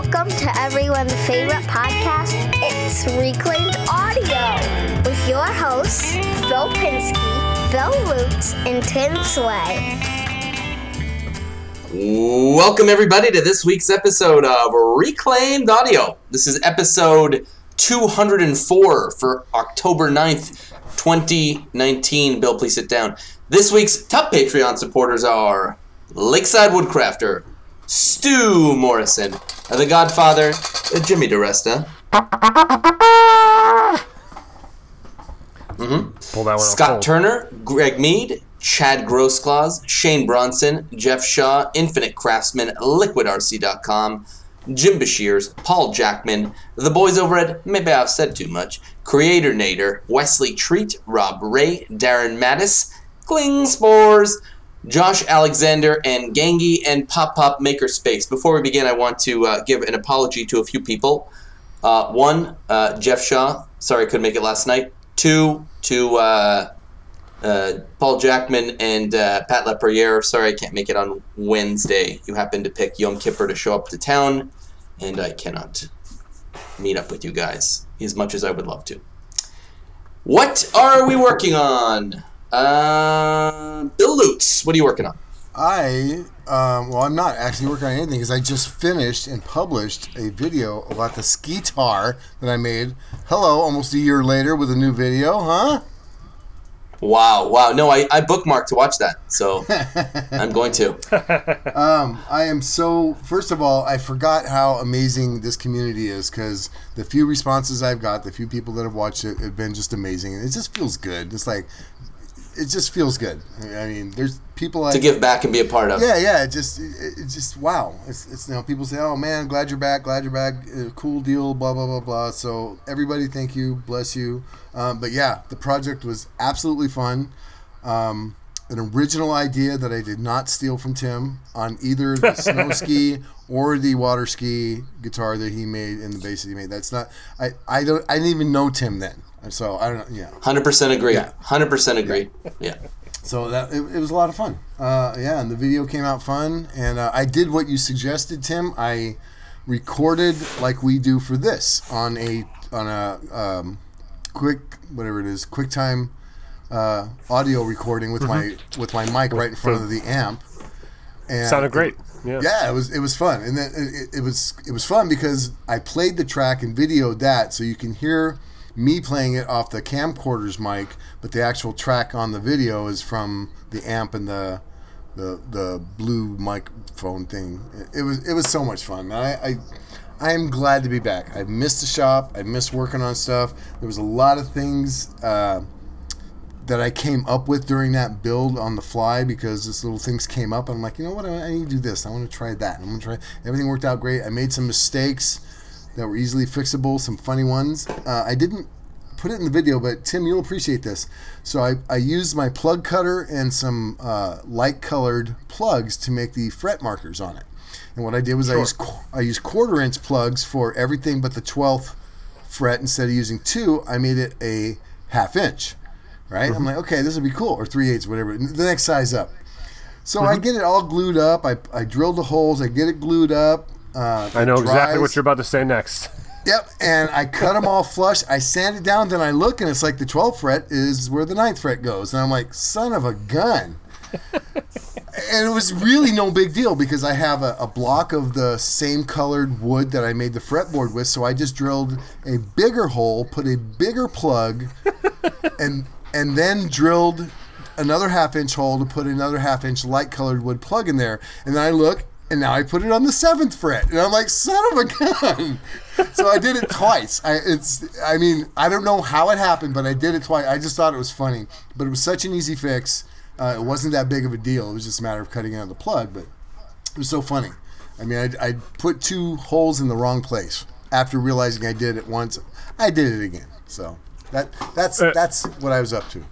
Welcome to everyone's favorite podcast. It's Reclaimed Audio with your hosts, Phil Pinsky, Bill Lutz, and Tim Sway. Welcome, everybody, to this week's episode of Reclaimed Audio. This is episode 204 for October 9th, 2019. Bill, please sit down. This week's top Patreon supporters are Lakeside Woodcrafter, Stu Morrison, The Godfather, uh, Jimmy DiResta, one Scott. Turner, Greg Mead, Chad Grossclaws, Shane Bronson, Jeff Shaw, Infinite Craftsman, LiquidRC.com, Jim Bashirs, Paul Jackman, the boys over at Maybe I've Said Too Much, Creator Nader, Wesley Treat, Rob Ray, Darren Mattis, Klingspor's, Josh Alexander, and Gangi and Pop Pop Makerspace. Before we begin, I want to uh, give an apology to a few people. Uh, one, uh, Jeff Shaw. Sorry I couldn't make it last night. Two, to uh, uh, Paul Jackman and uh, Pat Leperriere. Sorry I can't make it on Wednesday. You happened to pick Yom Kippur to show up to town, and I cannot meet up with you guys as much as I would love to. What are we working on? Uh, Bill Lutz, what are you working on? I, um, well, I'm not actually working on anything because I just finished and published a video about the skitar that I made. Hello, almost a year later with a new video, huh? Wow, wow. No, I, I bookmarked to watch that, so I'm going to. Um, I am so. First of all, I forgot how amazing this community is because the few responses I've got, the few people that have watched it, have been just amazing, and it just feels good. It's like it just feels good. I mean, there's people I To give back and be a part of. Yeah, yeah. It just, it, it just, wow. It's, it's, you know, people say, "Oh man, glad you're back, glad you're back, uh, cool deal." Blah blah blah blah. So everybody, thank you, bless you. Um, but yeah, the project was absolutely fun. Um, an original idea that I did not steal from Tim on either the snow ski or the water ski guitar that he made and the bass that he made. That's not. I, I don't. I didn't even know Tim then. So I don't. know. Yeah. 100% agree. Yeah. 100% agree. Yeah. So that it, it was a lot of fun. Uh, yeah, and the video came out fun, and uh, I did what you suggested, Tim. I recorded like we do for this on a on a um, quick whatever it is, QuickTime uh, audio recording with my with my mic right in front of the amp. And Sounded great. Yeah. yeah, it was it was fun, and then it, it was it was fun because I played the track and videoed that, so you can hear me playing it off the camcorder's mic, but the actual track on the video is from the amp and the the the blue microphone thing. It, was it was so much fun. I, I I am glad to be back. I missed the shop. I missed working on stuff. There was a lot of things. Uh, that I came up with during that build on the fly because this little things came up and I'm like, you know what, I I need to do this. I want to try that. I'm gonna try. Everything worked out great. I made some mistakes that were easily fixable, some funny ones. Uh, I didn't put it in the video, but Tim, you'll appreciate this. So I, I used my plug cutter and some uh, light colored plugs to make the fret markers on it. And what I did was I used I used quarter inch plugs for everything but the 12th fret instead of using two. I made it a half inch right? I'm like, okay, this would be cool, or three eighths, whatever. The next size up. So I get it all glued up. I, I drilled the holes. I get it glued up. Uh, I know it exactly what you're about to say next. Yep, and I cut them all flush. I sand it down. Then I look, and it's like the 12th fret is where the 9th fret goes, and I'm like, son of a gun. and it was really no big deal because I have a, a block of the same colored wood that I made the fretboard with. So I just drilled a bigger hole, put a bigger plug, and and then drilled another half inch hole to put another half inch light colored wood plug in there. And then I look, and now I put it on the seventh fret, and I'm like, son of a gun. so I did it twice. I it's I mean I don't know how it happened, but I did it twice. I just thought it was funny, but it was such an easy fix. Uh, it wasn't that big of a deal. It was just a matter of cutting out the plug, but it was so funny. I mean, I, I put two holes in the wrong place after realizing I did it once. I did it again. So that that's Uh, that's what I was up to.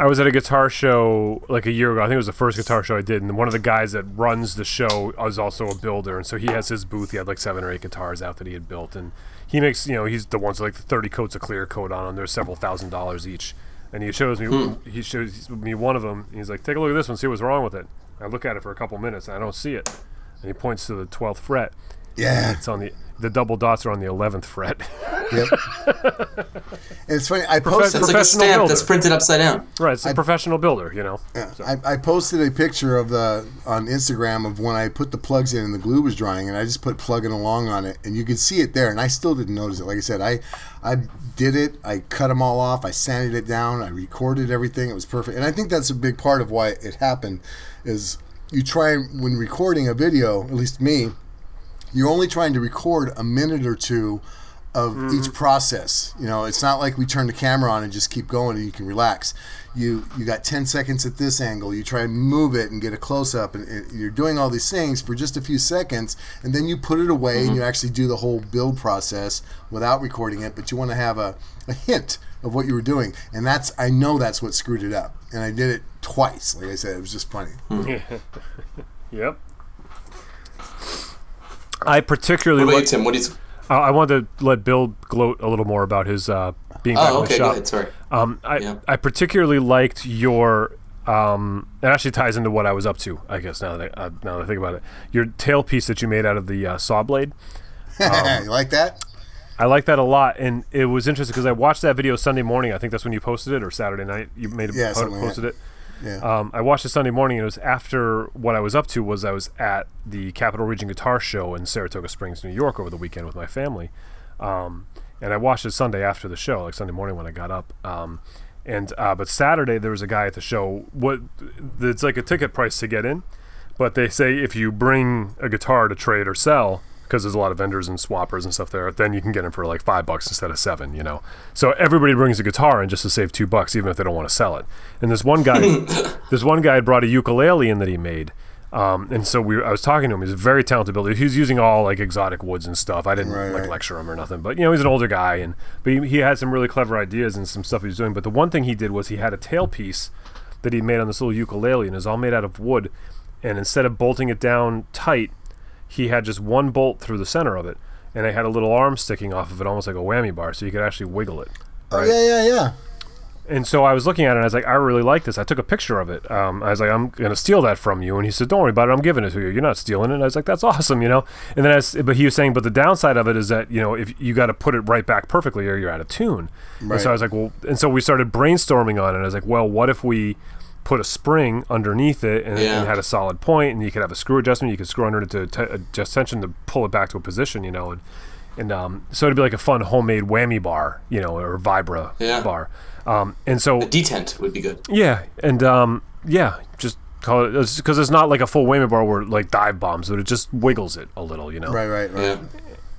I was at a guitar show like a year ago. I think it was the first guitar show I did, and one of the guys that runs the show is also a builder, and so he has his booth. He had like seven or eight guitars out that he had built, and he makes you know he's the ones with like the thirty coats of clear coat on them. They're several thousand dollars each, and he shows me hmm. he shows me one of them. He's like, take a look at this one, see what's wrong with it. I look at it for a couple minutes, and I don't see it, and he points to the twelfth fret. Yeah. It's on the the double dots are on the eleventh fret. Yep. and it's funny. I posted. It's like a stamp builder. that's printed upside down. right, it's a professional builder, you know. Yeah, I, I posted a picture of the on Instagram of when I put the plugs in and the glue was drying, and I just put plugging along on it, and you could see it there, and I still didn't notice it. Like I said, I I did it. I cut them all off. I sanded it down. I recorded everything. It was perfect, and I think that's a big part of why it happened. Is you try when recording a video, at least me, you're only trying to record a minute or two of mm-hmm. each process. You know, it's not like we turn the camera on and just keep going and you can relax. You you got 10 seconds at this angle. You try and move it and get a close up and it, you're doing all these things for just a few seconds and then you put it away and mm-hmm. you actually do the whole build process without recording it, but you want to have a, a hint of what you were doing. And that's I know that's what screwed it up. And I did it twice. Like I said, it was just funny. Hmm. Yep. I particularly What about you, like, Tim? What do you? I I wanted to let Bill gloat a little more about his uh, being back Oh, in the okay. Go shop. ahead. Sorry. Um, I, Yeah. I particularly liked your. Um, it actually ties into what I was up to, I guess. Now that I, uh, now that I think about it, your tailpiece that you made out of the uh, saw blade. you like that? I like that a lot, and it was interesting because I watched that video Sunday morning. I think that's when you posted it, or Saturday night. You made it, Yeah, po- something like posted it. Yeah. Um, I watched it Sunday morning, and it was after what I was up to was I was at the Capital Region Guitar Show in Saratoga Springs, New York, over the weekend with my family, um, and I watched it Sunday after the show, like Sunday morning when I got up. Um, and uh, but Saturday there was a guy at the show. What it's like a ticket price to get in, but they say if you bring a guitar to trade or sell, because there's a lot of vendors and swappers and stuff there, then you can get them for like five bucks instead of seven. You know, so everybody brings a guitar in just to save two bucks, even if they don't want to sell it. And this one guy, this one guy had brought a ukulele in that he made. Um, and so we, I was talking to him. He's a very talented builder. He's using all like exotic woods and stuff. I didn't Right, like right. lecture him or nothing, but you know he's an older guy, and but he, he had some really clever ideas and some stuff he was doing. But the one thing he did was he had a tailpiece that he made on this little ukulele, and it was all made out of wood. And instead of bolting it down tight, he had just one bolt through the center of it, and it had a little arm sticking off of it, almost like a whammy bar, so you could actually wiggle it. Oh, yeah, yeah, yeah. And so I was looking at it, and I was like, I really like this. I took a picture of it. Um, I was like, I'm gonna steal that from you. And he said, Don't worry about it. I'm giving it to you. You're not stealing it. And I was like, That's awesome, you know. And then, I s but he was saying, but the downside of it is that you know, if you got to put it right back perfectly, or you're out of tune. And Right. so I was like, well, and so we started brainstorming on it. And I was like, well, what if we put a spring underneath it and, Yeah. and had a solid point, and you could have a screw adjustment. You could screw under it to t- adjust tension to pull it back to a position, you know, and and um, so it'd be like a fun homemade whammy bar, you know, or vibra Yeah. bar. Um, and so Detent would be good. yeah, and um, yeah, just call it because it's not like a full whammy bar where like dive bombs, but it just wiggles it a little, you know. Right, right, right. Yeah.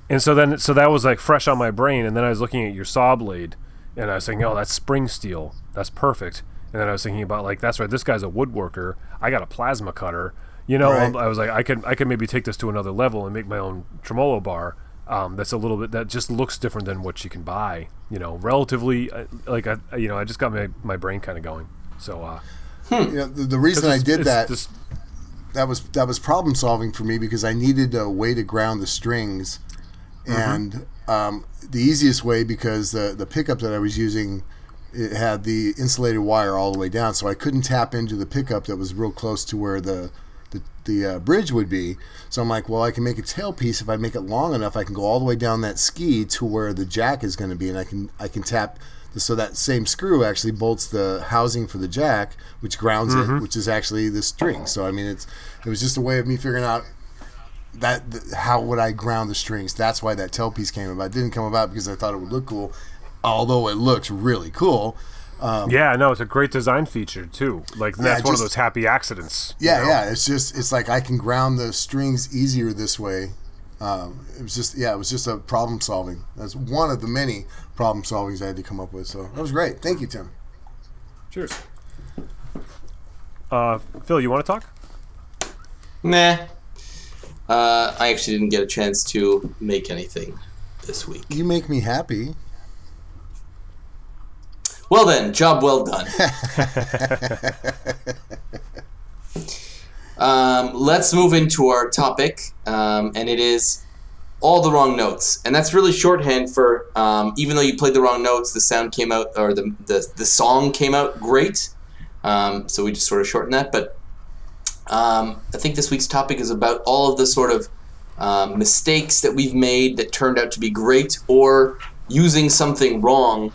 And so then, so that was like fresh on my brain, and then I was looking at your saw blade, and I was thinking, oh, that's spring steel, that's perfect. And then I was thinking about like, that's right, this guy's a woodworker. I got a plasma cutter. You know, Right. I was like, I could, I could maybe take this to another level and make my own tremolo bar. Um, that's a little bit that just looks different than what you can buy. You know, relatively, uh, like I, you know, I just got my my brain kind of going. So, uh, You know, the, the reason I did that this- that was that was problem solving for me because I needed a way to ground the strings, and um, the easiest way because the the pickup that I was using it had the insulated wire all the way down, so I couldn't tap into the pickup that was real close to where the the, the uh, bridge would be. So I'm like, well, I can make a tailpiece if I make it long enough. I can go all the way down that ski to where the jack is going to be, and I can I can tap. So that same screw actually bolts the housing for the jack, which grounds it, which is actually the string. So I mean, it's it was just a way of me figuring out that th- how would I ground the strings. That's why that tailpiece came about. It didn't come about because I thought it would look cool, although it looks really cool. yeah, no, it's a great design feature too. Like Yeah, that's one of those happy accidents. you Yeah, know? yeah. It's just it's like I can ground the strings easier this way. Um, it was just yeah, it was just a problem solving. That's one of the many problem solvings I had to come up with. So that was great. Thank you, Tim. Cheers. Uh, Phil, you want to talk? Nah. Uh, I actually didn't get a chance to make anything this week. You make me happy. Well then, job well done. um, let's move into our topic, um, and it is all the wrong notes, and that's really shorthand for um, even though you played the wrong notes, the sound came out or the the, the song came out great. Um, so we just sort of shorten that, but um, I think this week's topic is about all of the sort of um, mistakes that we've made that turned out to be great, or using something wrong,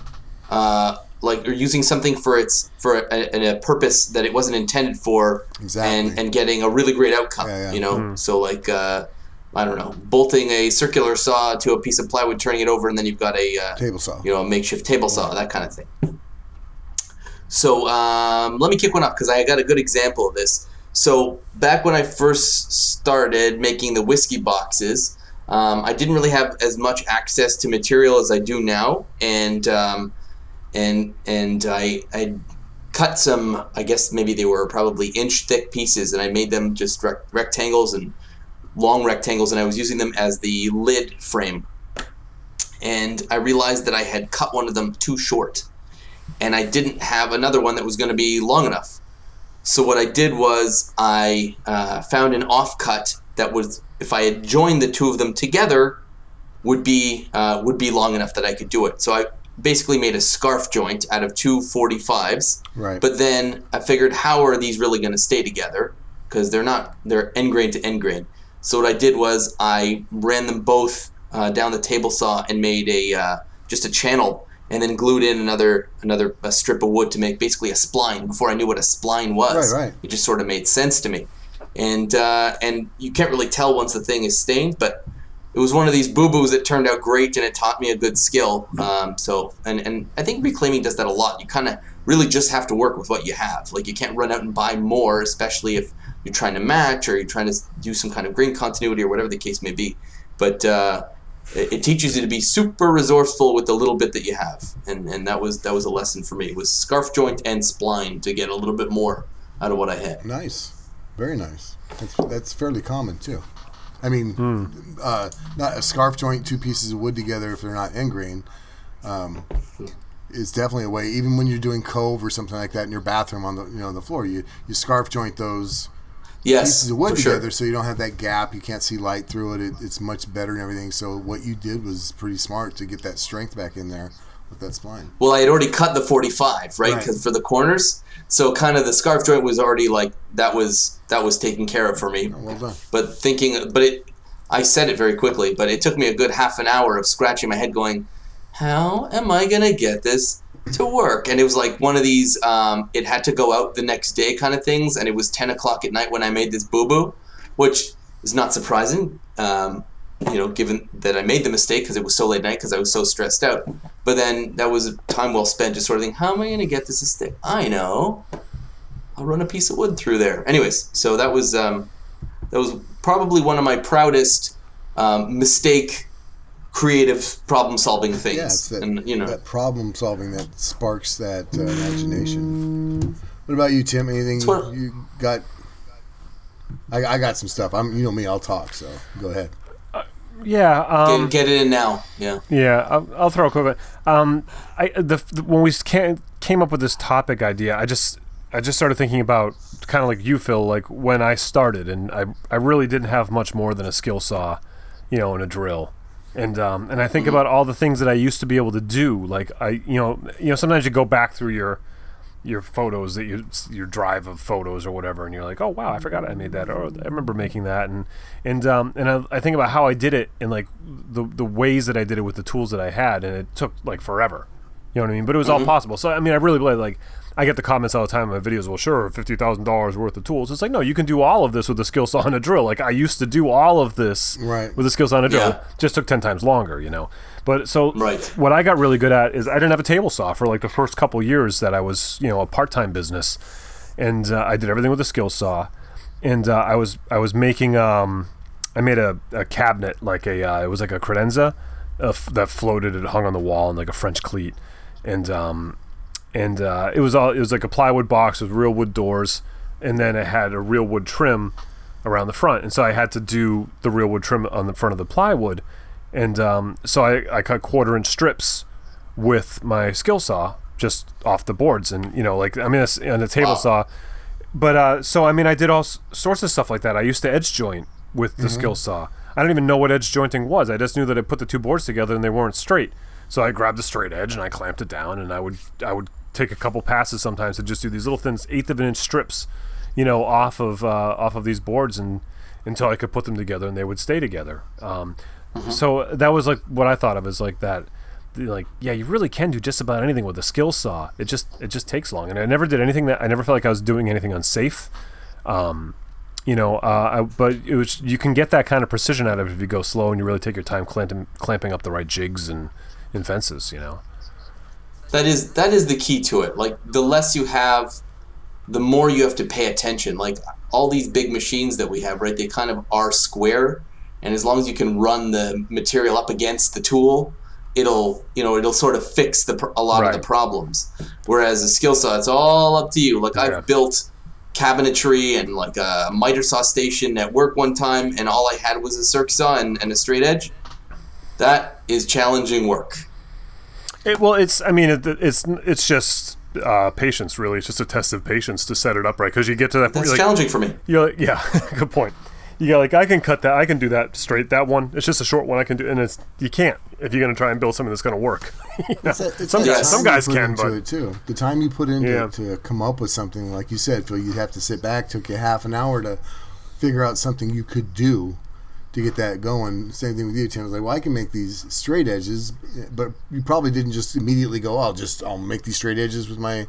uh, like or using something for its for a, a, purpose that it wasn't intended for, Exactly. and and getting a really great outcome. Yeah, yeah. You know, so like. Uh, I don't know, bolting a circular saw to a piece of plywood, turning it over, and then you've got a uh, Table saw. you know, a makeshift table saw, that kind of thing. So um, let me kick one up because I got a good example of this. So back when I first started making the whiskey boxes, um, I didn't really have as much access to material as I do now, and um, and and I I cut some. I guess maybe they were probably inch thick pieces, and I made them just rec- rectangles and long rectangles, and I was using them as the lid frame and I realized that I had cut one of them too short, and I didn't have another one that was going to be long enough. So what I did was I uh, found an offcut that was, if I had joined the two of them together, would be uh, would be long enough that I could do it. So I basically made a scarf joint out of two 45s. Right. But then I figured, how are these really going to stay together? Because they're not, they're end grain to end grain. So what I did was I ran them both uh, down the table saw and made a uh, just a channel, and then glued in another another a strip of wood to make basically a spline. Before I knew what a spline was, Right, right. it just sort of made sense to me. And uh, and you can't really tell once the thing is stained, but it was one of these boo boos that turned out great, and it taught me a good skill. Um, so and and I think reclaiming does that a lot. You kind of really just have to work with what you have. Like you can't run out and buy more, especially if you're trying to match or you're trying to do some kind of green continuity or whatever the case may be. But uh, it, it teaches you to be super resourceful with the little bit that you have, and and that was that was a lesson for me. It was scarf joint and spline to get a little bit more out of what I had. Nice, very nice. That's, that's fairly common too. I mean, uh, not a scarf joint, two pieces of wood together if they're not end grain, um, is definitely a way. Even when you're doing cove or something like that in your bathroom on the you know on the floor, you you scarf joint those Yes, pieces of wood together sure. so you don't have that gap. You can't see light through it. it. It's much better and everything. So what you did was pretty smart to get that strength back in there with that spline. Well, I had already cut the 45, right? Right. 'Cause for the corners. So kind of the scarf joint was already like that was that was taken care of for me. Well done. But thinking, but it, I said it very quickly. But it took me a good half an hour of scratching my head, going, "How am I gonna get this to work?" And it was like one of these. Um, it had to go out the next day kind of things, and it was 10 o'clock at night when I made this boo boo, which is not surprising. Um, you know, given that I made the mistake because it was so late night because I was so stressed out. But then that was a time well spent just sort of thinking, how am I going to get this to stick? I know. I'll run a piece of wood through there. Anyways, so that was um, that was probably one of my proudest um, mistake creative problem solving things. Yeah, it's that, and you know, that problem solving that sparks that uh, imagination. What about you, Tim? Anything what- you got? I, I got some stuff. I'm, you know me. I'll talk. So go ahead. Yeah. Um, get, get it in now. Yeah. Yeah, I'll, I'll throw a quick one. Um, I the, the when we came came up with this topic idea, I just I just started thinking about kind of like you, Phil, like when I started, and I I really didn't have much more than a skill saw, you know, and a drill, and um, and I think about all the things that I used to be able to do. Like I, you know, you know, sometimes you go back through your your photos that you your drive of photos or whatever and you're like oh wow i forgot i made that or i remember making that and and um and I, I think about how i did it and like the the ways that i did it with the tools that i had and it took like forever you know what i mean but it was all possible so i mean i really believe like I get the comments all the time in my videos. Well, sure, fifty thousand dollars worth of tools. It's like no, you can do all of this with a skill saw and a drill. Like I used to do all of this Right. with a skill saw and a drill. Yeah. Just took ten times longer, you know. But so Right. what I got really good at is I didn't have a table saw for like the first couple years that I was, you know, a part-time business, and uh, I did everything with a skill saw, and uh, I was I was making um, I made a, a cabinet like a uh, it was like a credenza, uh, f- that floated and hung on the wall in like a French cleat, and um, and uh, it was all it was like a plywood box with real wood doors, and then it had a real wood trim around the front, and so I had to do the real wood trim on the front of the plywood, and um, so I, I cut quarter inch strips with my skill saw just off the boards, and you know like I mean it's on a table Wow. saw, but uh, so I mean I did all s- sorts of stuff like that. I used to edge joint with the skill saw. I don't even know what edge jointing was. I just knew that I put the two boards together and they weren't straight. So I grabbed the straight edge and I clamped it down, and I would I would take a couple passes sometimes to just do these little thin eighth of an inch strips, you know, off of uh, off of these boards, and until I could put them together and they would stay together. Um, So that was like what I thought of as like that. Like yeah, you really can do just about anything with a skill saw. It just it just takes long, and I never did anything that I never felt like I was doing anything unsafe. Um, you know, uh, I, but it was you can get that kind of precision out of it if you go slow and you really take your time clamping clamping up the right jigs and, and fences. You know. That is that is the key to it. Like the less you have, the more you have to pay attention. Like all these big machines that we have, right? They kind of are square, and as long as you can run the material up against the tool, it'll you know it'll sort of fix the pr- a lot of the problems. Whereas a skill saw, it's all up to you. Like Yeah. I've built cabinetry and like a miter saw station at work one time, and all I had was a circ saw and, and a straight edge. That is challenging work. It, well, it's I mean it, it's it's just uh, patience really. It's just a test of patience to set it up right because you get to that point. That's You're like, challenging for me. you're like, yeah, good point. You go like I can cut that. I can do that straight. That one. It's just a short one. I can do, and it's you can't if you're gonna try and build something that's gonna work. You know? It's that- it's some guys, some guys can, but it too. The time you put into Yeah. to come up with something, like you said, Phil, you'd have to sit back. Took you half an hour to figure out something you could do to get that going. Same thing with you, Tim. I was like, well, I can make these straight edges, but you probably didn't just immediately go, oh, I'll just I'll make these straight edges with my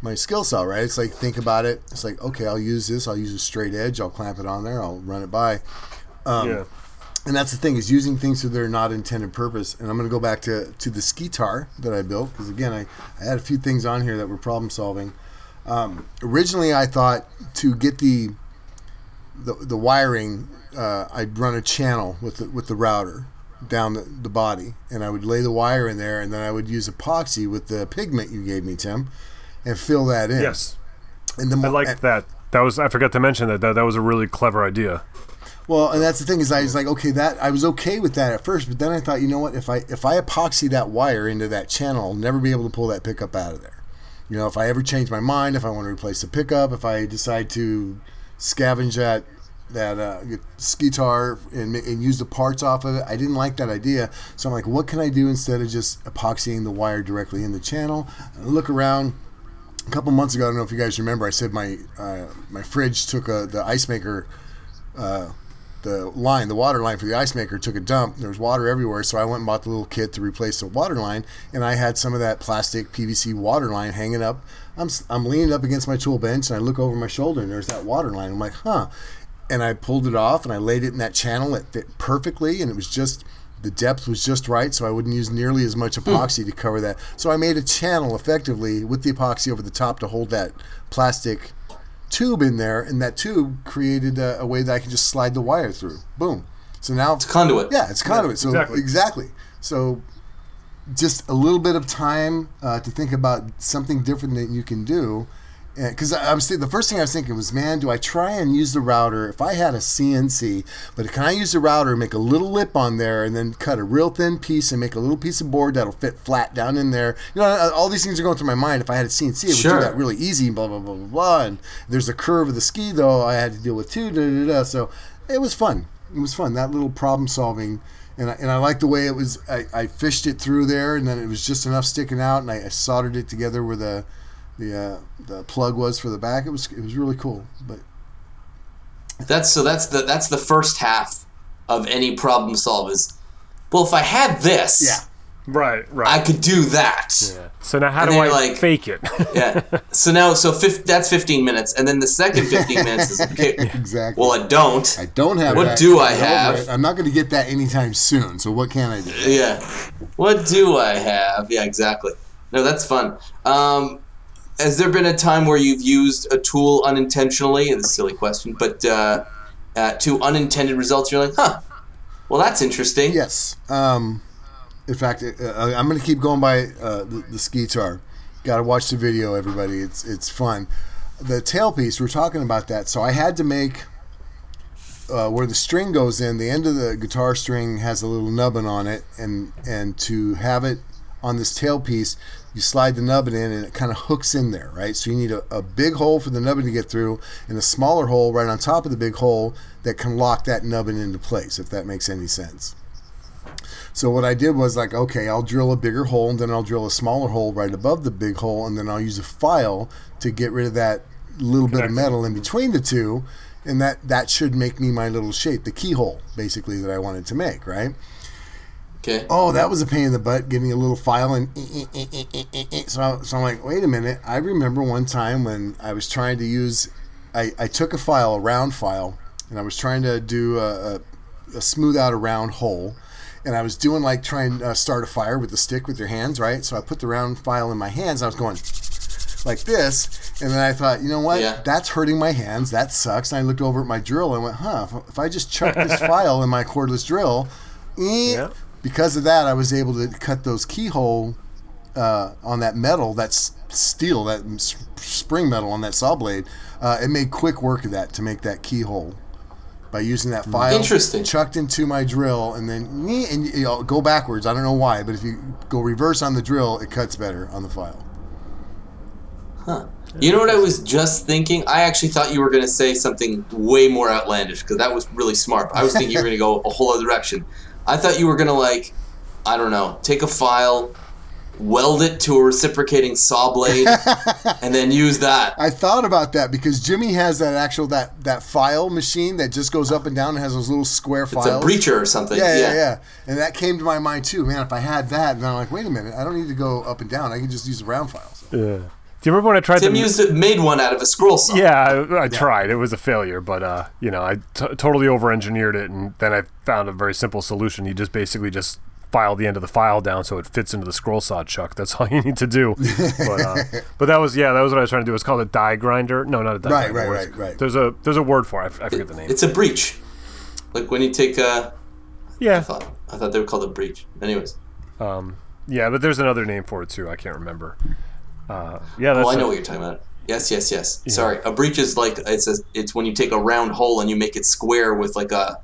my skill saw, right? It's like think about it. It's like okay, I'll use this. I'll use a straight edge. I'll clamp it on there. I'll run it by. Um, yeah. and that's the thing is using things to their not intended purpose. And I'm going to go back to to the skitar that I built because again, I, I had a few things on here that were problem solving. Um, originally, I thought to get the the, the wiring, uh, I'd run a channel with the, with the router down the, the body, and I would lay the wire in there, and then I would use epoxy with the pigment you gave me, Tim, and fill that in. Yes, and the I mo- like that. That was I forgot to mention that that, that was a really clever idea. Well, and that's the thing is I was like, okay, that I was okay with that at first, but then I thought, you know what? If I if I epoxy that wire into that channel, I'll never be able to pull that pickup out of there. You know, if I ever change my mind, if I want to replace the pickup, if I decide to scavenge that that uh, skitar and, and use the parts off of it, I didn't like that idea. So I'm like, what can I do instead of just epoxying the wire directly in the channel? I look around. A couple months ago, I don't know if you guys remember, I said my uh, my fridge took a, the ice maker the line, the water line for the ice maker took a dump. There was water everywhere, so I went and bought the little kit to replace the water line, and I had some of that plastic PVC water line hanging up. I'm I'm leaning up against my tool bench, and I look over my shoulder, and there's that water line. I'm like, huh, and I pulled it off, and I laid it in that channel. It fit perfectly, and it was just the depth was just right, so I wouldn't use nearly as much epoxy to cover that. So I made a channel effectively with the epoxy over the top to hold that plastic tube in there, and that tube created a, a way that I can just slide the wire through. Boom. So now, it's Conduit. yeah, it's conduit. so exactly. exactly. So just a little bit of time uh, to think about something different that you can do. Because I was the first thing I was thinking was, man, do I try and use the router if I had a CNC? But can I use the router, and make a little lip on there, and then cut a real thin piece and make a little piece of board that'll fit flat down in there? You know, uh, all these things are going through my mind. If I had a CNC, it would Sure. do that really easy. Blah blah blah blah blah. And there's a curve of the ski though I had to deal with too. Da, da, da. So it was fun. It was fun. That little problem solving. And I, and I like the way it was. I, I fished it through there, and then it was just enough sticking out, and I, I soldered it together with the the uh, the plug was for the back. It was it was really cool. But That's so that's the that's the first half of any problem solve is well if I had this yeah, Right, right. I could do that. yeah. So now how And do I like- fake it? Yeah. So now so fif- that's 15 minutes and then the second 15 minutes is okay. exactly. Well, I don't. I don't have. What that do I over have? I'm not going to get that anytime soon. So what can I do? Yeah. What do I have? Yeah, exactly. No, that's fun. Um, has there been a time where you've used a tool unintentionally? It's a silly question, but uh, uh, to unintended results, you're like, huh, well, that's interesting. Yes. Um, in fact, uh, I'm going to keep going by uh, the, the skitar. Got to watch the video, everybody. It's it's fun. The tailpiece, we're talking about that. So I had to make uh, where the string goes in. The end of the guitar string has a little nubbin on it, and and to have it on this tailpiece, you slide the nubbin in, and it kind of hooks in there, right? So you need a, a big hole for the nubbin to get through, and a smaller hole right on top of the big hole that can lock that nubbin into place, if that makes any sense. So what I did was like, okay, I'll drill a bigger hole and then I'll drill a smaller hole right above the big hole and then I'll use a file to get rid of that little bit of metal in between the two. and that that should make me my little shape, the keyhole, basically that I wanted to make, right? Okay. Oh, that was a pain in the butt getting a little file and eh, eh, eh, eh, eh. so so I'm like, wait a minute. I remember one time when I was trying to use, I, I took a file, a round file, and I was trying to do a, a, a smooth out a round hole, and I was doing like trying to start a fire with the stick with your hands, right? So I put the round file in my hands. I was going like this, and then I thought, you know what? Yeah. That's hurting my hands. That sucks. And I looked over at my drill and went, huh? If, if I just chuck this file in my cordless drill, eh, Yeah. Because of that, I was able to cut those keyhole uh, on that metal, that's steel, that spring metal on that saw blade. Uh, it made quick work of that to make that keyhole by using that file. Interesting. Chucked into my drill, and then me and you know, go backwards. I don't know why, but if you go reverse on the drill, it cuts better on the file. Huh. You know what I was just thinking? I actually thought you were going to say something way more outlandish because that was really smart. I was thinking you were going to go a whole other direction. I thought you were going to like, I don't know, take a file, weld it to a reciprocating saw blade, and then use that. I thought about that because Jimmy has that actual that that file machine that just goes up and down and has those little square files. It's a breacher or something. Yeah, yeah, yeah. And that came to my mind too. Man, if I had that, and I'm like, wait a minute, I don't need to go up and down. I can just use the round files. Yeah. Do you remember when I tried Tim to? used it, made one out of a scroll saw. yeah, I, I tried. It was a failure, but uh, you know, I t- totally over-engineered it, and then I found a very simple solution. You just basically just file the end of the file down so it fits into the scroll saw chuck. That's all you need to do. but, uh, but that was yeah, that was what I was trying to do. It's called a die grinder. No, not a die Right, grinder. right, What's- right, right. There's a there's a word for it. I forget the name. It's a breach. Like when you take a. yeah, thought, I thought they were called a breach. Anyways. yeah, but there's another name for it too. I can't remember. Uh, yeah, that's Oh, I a- know what you're talking about. Yes, yes, yes. Sorry, a breach is like it's a it's when you take a round hole and you make it square with like a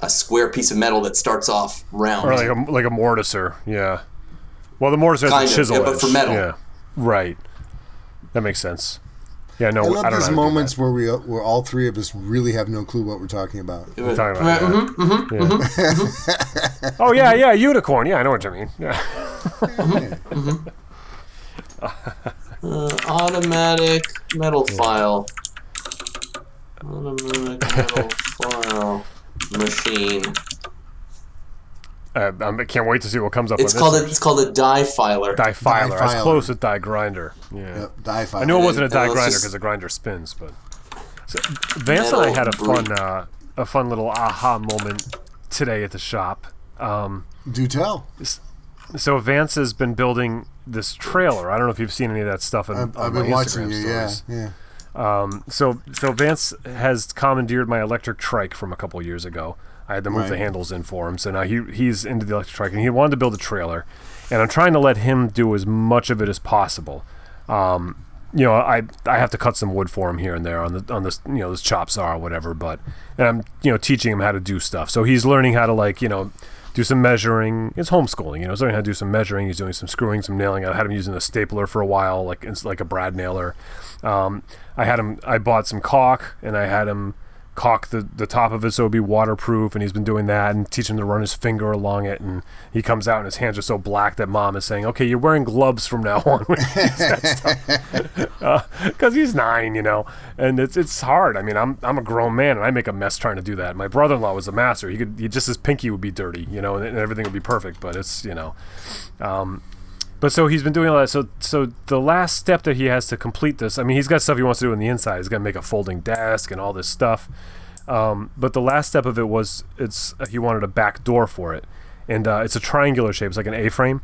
a square piece of metal that starts off round. or like a like a mortiser. Yeah. Well, the mortiser Kind has a chisel yeah, but for metal. Yeah. Right. That makes sense. Yeah, no, I I, love don't know these how to do moments where we where all three of us really have no clue what we're talking about. Right, talking about, right, mm-hmm, mm-hmm, yeah. mhm. Yeah. Mm-hmm. oh yeah, yeah, unicorn. Yeah, I know what you mean. Yeah. Uh, automatic metal file. Automatic metal file machine. Uh, I'm- can't wait to see what comes up. It's on called this a, it's called a die filer. die filer. I was filer. close with die grinder. Yeah. Yep, die filer. I knew it wasn't a die let's grinder just- because the grinder spins, but so, Vance and I had a fun, uh, a fun little aha moment today at the shop. Um, Do tell. so Vance has been building this trailer. I don't know if you've seen any of that stuff. In, I've, I've been watching Instagram you. Yeah, stories. yeah. So so Vance has commandeered my electric trike from a couple years ago. I had to move the handles in for him, so now he he's into the electric trike, and he wanted to build a trailer, and I'm trying to let him do as much of it as possible. Um, you know, I I have to cut some wood for him here and there on the on this you know this chop saw or whatever, but and I'm you know teaching him how to do stuff. So he's learning how to like you know do some measuring. It's homeschooling, you know. He's learning how to do some measuring. He's doing some screwing, some nailing. I had him using a stapler for a while, like it's like a brad nailer. Um, I had him. I bought some caulk, and I had him caulk the, the top of it so it'd be waterproof. And he's been doing that and teaching him to run his finger along it. And he comes out, and his hands are so black that mom is saying, "Okay, you're wearing gloves from now on." when you use that stuff." Uh, because he's nine, you know, and it's it's hard. I mean, I'm I'm a grown man, and I make a mess trying to do that. My brother-in-law was a master. He could he, just his pinky would be dirty, you know, and, and everything would be perfect. But it's you know. Um, But so he's been doing all that. So so the last step that he has to complete this, I mean, he's got stuff he wants to do on the inside. He's got to make a folding desk and all this stuff. Um, but the last step of it was it's he wanted a back door for it, and uh, it's a triangular shape. It's like an A-frame.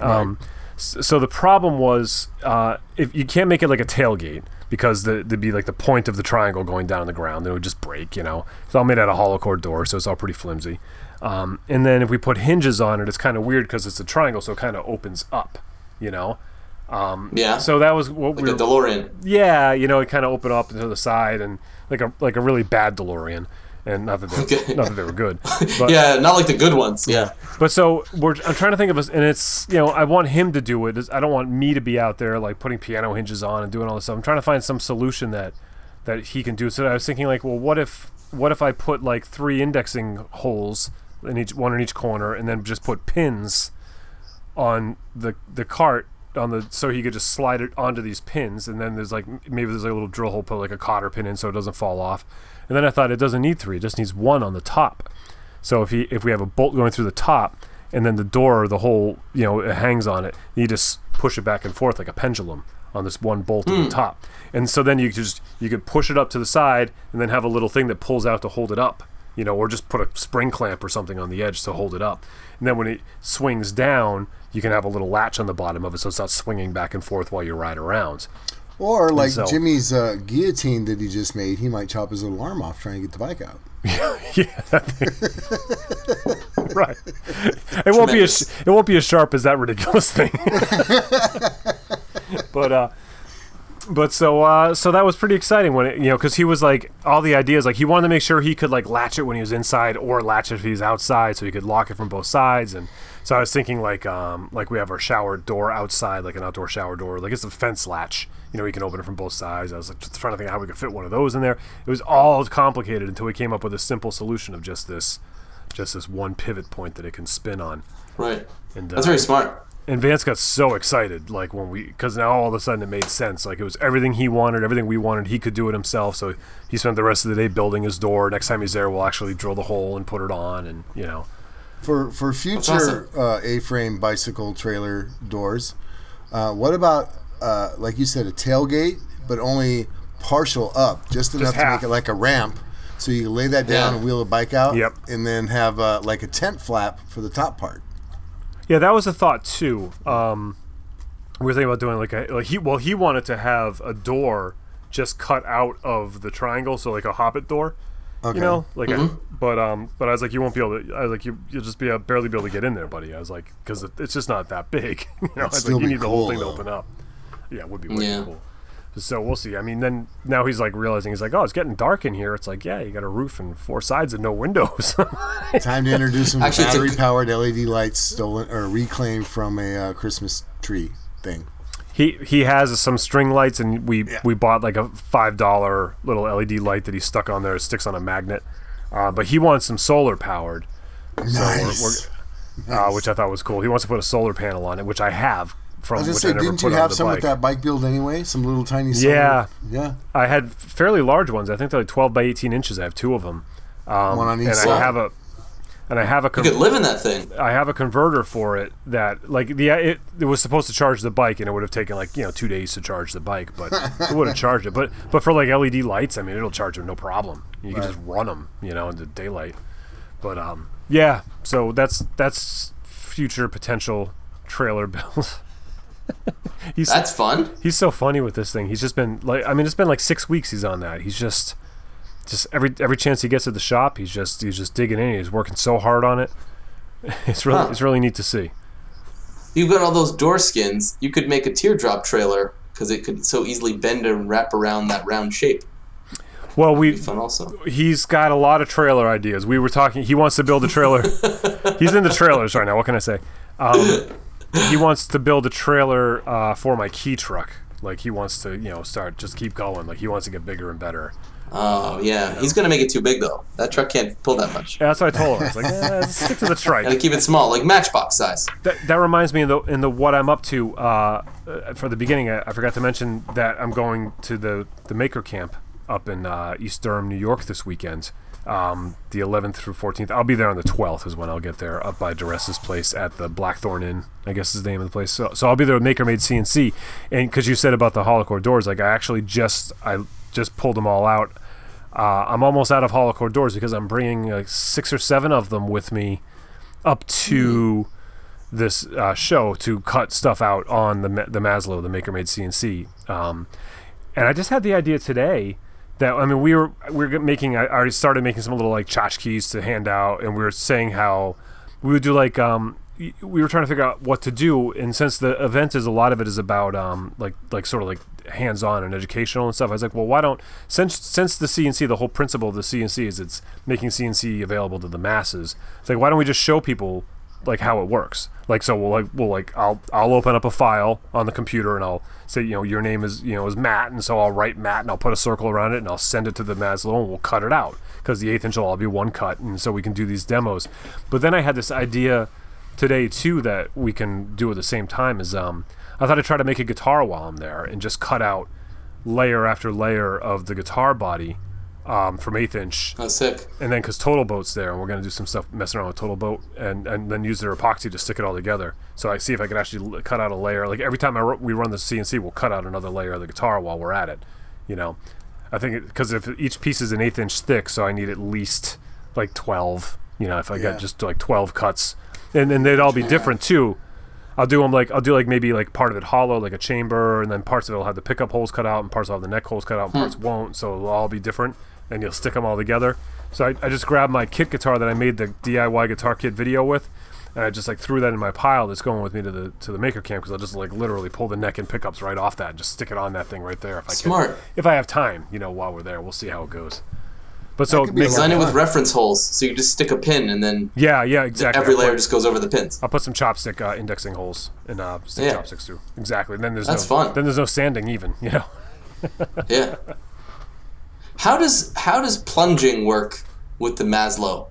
Um, s- So the problem was uh, if you can't make it like a tailgate because the, there'd be like the point of the triangle going down on the ground, it would just break. You know, it's all made out of hollow core door, so it's all pretty flimsy. Um, and then if we put hinges on it, it's kind of weird because it's a triangle, so it kind of opens up. You know. Yeah. So that was what like we a were DeLorean. yeah, you know, it kind of opened up to the side and like a like a really bad DeLorean, and not that they Okay. not that they were good, but Yeah, not like the good ones. Yeah. but so we're I'm trying to think of us, and it's you know I want him to do it. I don't want me to be out there like putting piano hinges on and doing all this stuff. I'm trying to find some solution that that he can do. So I was thinking like, well, what if what if I put like three indexing holes in each one in each corner, and then just put pins on the the cart on the so he could just slide it onto these pins, and then there's like maybe there's like a little drill hole, put like a cotter pin in so it doesn't fall off. And then I thought it doesn't need three; it just needs one on the top. So if he if we have a bolt going through the top, and then the door, the whole you know it hangs on it, you just push it back and forth like a pendulum on this one bolt at the hmm. top. And so then you just you could push it up to the side, and then have a little thing that pulls out to hold it up. You know, or just put a spring clamp or something on the edge to hold it up. And then when it swings down, you can have a little latch on the bottom of it so it's not swinging back and forth while you ride around. Or like so- Jimmy's uh, guillotine that he just made, he might chop his little arm off trying to get the bike out. yeah, right. It won't be as it won't be as sharp as that ridiculous thing. but uh, but so uh, so that was pretty exciting when it you know because he was like all the ideas like he wanted to make sure he could like latch it when he was inside or latch it if he's outside so he could lock it from both sides and so I was thinking like um like we have our shower door outside like an outdoor shower door like it's a fence latch you know we can open it from both sides I was like just trying to think how we could fit one of those in there it was all complicated until we came up with a simple solution of just this just this one pivot point that it can spin on Right. and That's uh, very smart. And Vance got so excited, like when we, because now all of a sudden it made sense. Like it was everything he wanted, everything we wanted. He could do it himself. So he spent the rest of the day building his door. Next time he's there, we'll actually drill the hole and put it on, and you know, For for future awesome. uh, A-frame bicycle trailer doors, uh, what about uh, like you said a tailgate, but only partial up, just enough to make it like a ramp, so you lay that down Yeah. and wheel a bike out. Yep. And then have uh, like a tent flap for the top part. Yeah, that was a thought too. Um, we were thinking about doing like a like he well he wanted to have a door just cut out of the triangle, so like a hobbit door. Okay. You know, like, a, but um, but I was like, you won't be able to. I was like, you you'll just be uh, barely be able to get in there, buddy. I was like, because it, it's just not that big. you know, I was like, you be need the whole cool, thing to open up. Yeah, it would be way Yeah. cool. So we'll see. I mean, then now he's like realizing he's like, oh, it's getting dark in here. It's like, yeah, you got a roof and four sides and no windows. Time to introduce some Actually, it's a- battery-powered LED lights stolen or reclaimed from a uh, Christmas tree thing. he he has some string lights, and we we bought like a five dollar little LED light that he stuck on there. It sticks on a magnet. Uh, but he wants some solar powered. Nice. uh, which I thought was cool. He wants to put a solar panel on it, which I have from I was which gonna say, I didn't put you have some bike. with that bike build anyway? Some little tiny. solar- Yeah. Yeah. I had fairly large ones. I think they're like 12 by 18 inches. I have two of them, um, One on each and side. I have a and I have a You could live in that thing. I have a converter for it that like the it, it was supposed to charge the bike and it would have taken like you know two days to charge the bike, but it would have charged it. But but for like LED lights, I mean, it'll charge them no problem. You can just run them, you know, in the daylight. But um, yeah. So that's that's future potential trailer builds. He's That's fun. he's so funny with this thing. He's just been like I mean it's been like 6 weeks he's on that. He's just just every every chance he gets at the shop, he's just he's just digging in. He's working so hard on it. It's really Huh. it's really neat to see. You've got all those door skins. You could make a teardrop trailer because it could so easily bend and wrap around that round shape. Well, we Be fun also. he's got a lot of trailer ideas. We were talking. He wants to build a trailer. he's in the trailers right now. What can I say? Um, he wants to build a trailer uh, for my kei truck. Like he wants to, you know, start just keep going. Like he wants to get bigger and better. Oh yeah, he's gonna make it too big though. That truck can't pull that much. And that's what I told him. I was like, eh, stick to the trike. Gotta keep it small, like Matchbox size. That, that reminds me in the in the what I'm up to uh, uh, for the beginning. I, I forgot to mention that I'm going to the the Maker Camp up in uh, East Durham, New York this weekend. Um, the 11th through 14th. I'll be there on the 12th is when I'll get there up by Dures's place at the Blackthorn Inn. I guess is the name of the place. So, so I'll be there with Maker Made CNC. And because you said about the hollow core doors, like I actually just I just pulled them all out. Uh, I'm almost out of hollow core doors because I'm bringing like six or seven of them with me up to this uh, show to cut stuff out on the the Maslow, the Maker Made CNC. Um, and I just had the idea today that I mean we were we were making I already started making some little like tchotchkes to hand out, and we were saying how we would do like um we were trying to figure out what to do, and since the event is a lot of it is about um like like sort of like hands-on and educational and stuff, I was like, well, why don't since since the CNC, the whole principle of the CNC is it's making CNC available to the masses. It's like why don't we just show people like how it works. Like so we'll like we'll like I'll I'll open up a file on the computer and I'll say, you know, your name is you know is Matt and so I'll write Matt and I'll put a circle around it and I'll send it to the Maslow and we'll cut it out because the eighth inch will all be one cut and so we can do these demos. But then I had this idea today too that we can do at the same time is um I thought I'd try to make a guitar while I'm there and just cut out layer after layer of the guitar body um, from eighth inch, Oh, sick. and then because TotalBoat's there, and we're gonna do some stuff messing around with TotalBoat, and and then use their epoxy to stick it all together. So I see if I can actually l- cut out a layer. Like every time I ru- we run the CNC, we'll cut out another layer of the guitar while we're at it. You know, I think because if each piece is an eighth inch thick, so I need at least like twelve. You know, if I Yeah. got just like twelve cuts, and and they'd all be different too. I'll do them like I'll do like maybe like part of it hollow, like a chamber, and then parts of it'll have the pickup holes cut out, and parts will have the neck holes cut out, and parts won't. So it'll all be different, and you'll stick them all together. So I, I just grabbed my kit guitar that I made the DIY guitar kit video with, and I just like threw that in my pile that's going with me to the to the maker camp because I'll just like literally pull the neck and pickups right off that and just stick it on that thing right there if I Smart. can. If I have time, you know, while we're there, we'll see how it goes. But so could be a make- lot Design it with fun. reference holes, so you just stick a pin and then yeah, yeah, exactly. every I'll layer just goes over the pins. I'll put some chopstick uh, indexing holes and uh, stick Yeah. chopsticks through. Exactly. And then there's That's no fun. then there's no sanding even. You know. Yeah. How does how does plunging work with the Maslow?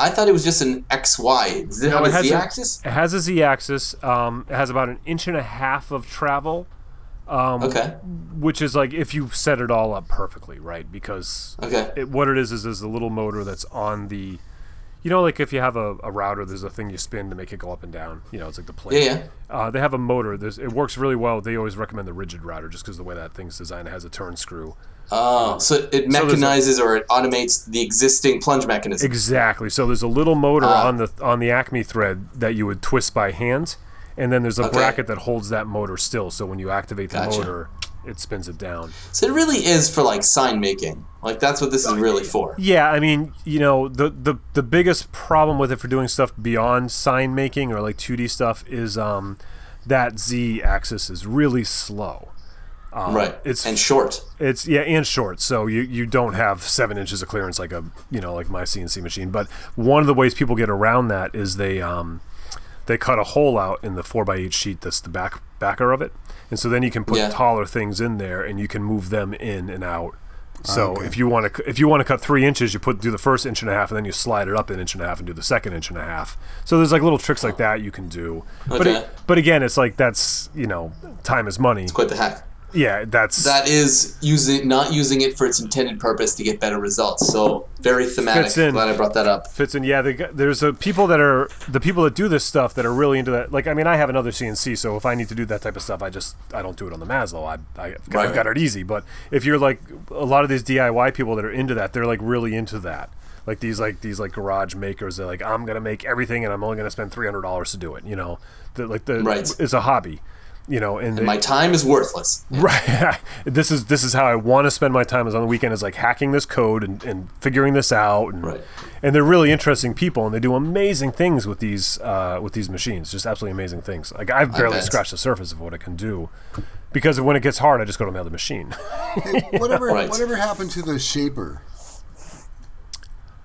I thought it was just an X Y. Does it have it a Z axis? It has a z-axis. Um, it has about an inch and a half of travel, Okay. which is like if you set it all up perfectly, right? Because Okay. it, what it is is is a little motor that's on the, you know, like if you have a, a router, there's a thing you spin to make it go up and down. You know, it's like the plate. Yeah, yeah. Uh, they have a motor. There's, it works really well. They always recommend the Ridgid router just because the way that thing's designed, it has a turn screw. Oh, so it there's a- mechanizes or it automates the existing plunge mechanism. Exactly. So there's a little motor Ah. on the on the Acme thread that you would twist by hand, and then there's a Okay. bracket that holds that motor still. So when you activate the Gotcha. motor, it spins it down. So it really is for like sign making. Like that's what this is really for. Yeah, I mean, you know, the the the biggest problem with it for doing stuff beyond sign making or like 2D stuff is um that Z axis is really slow. Right. Um, it's- and short. It's yeah, and short. So you you don't have seven inches of clearance like a you know like my CNC machine. But one of the ways people get around that is they um they cut a hole out in the four x eight sheet that's the back backer of it, and so then you can put Yeah. taller things in there and you can move them in and out. So if you want to if you want to cut three inches, you put do the first inch and a half, and then you slide it up an inch and a half and do the second inch and a half. So there's like little tricks like that you can do. But Okay. it, but again, it's like that's you know time is money. It's quite the hack. Yeah, that's That is using not using it for its intended purpose to get better results. So very thematic. Fits in. Glad I brought that up. fits in. Yeah, the, there's a people that are the people that do this stuff that are really into that. Like, I mean, I have another CNC, so if I need to do that type of stuff, I just I don't do it on the Maslow. I, I I've got, I've Right. got it easy. But if you're like a lot of these DIY people that are into that, they're like really into that. Like these like these like garage makers, they're like I'm gonna make everything, and I'm only gonna spend three hundred dollars to do it. You know, the, like the Right. it's a hobby. You know, and, they- My time is worthless. Right. this is this is how I want to spend my time is on the weekend is like hacking this code and, and figuring this out and Right. and they're really interesting people and they do amazing things with these uh, with these machines. Just absolutely amazing things. Like I've barely scratched the surface of what it can do. Because when it gets hard, I just go to my other machine. Whatever, Right. whatever happened to the shaper?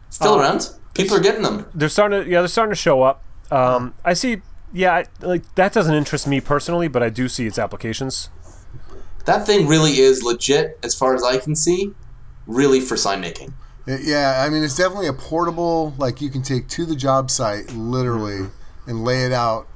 Still around? People are getting them. they're starting to yeah, they're starting to show up. Um, I see yeah, I, like that doesn't interest me personally, but I do see its applications. That thing really is legit, as far as I can see, really for sign making. Yeah, I mean it's definitely a portable. Like you can take to the job site literally mm-hmm. and lay it out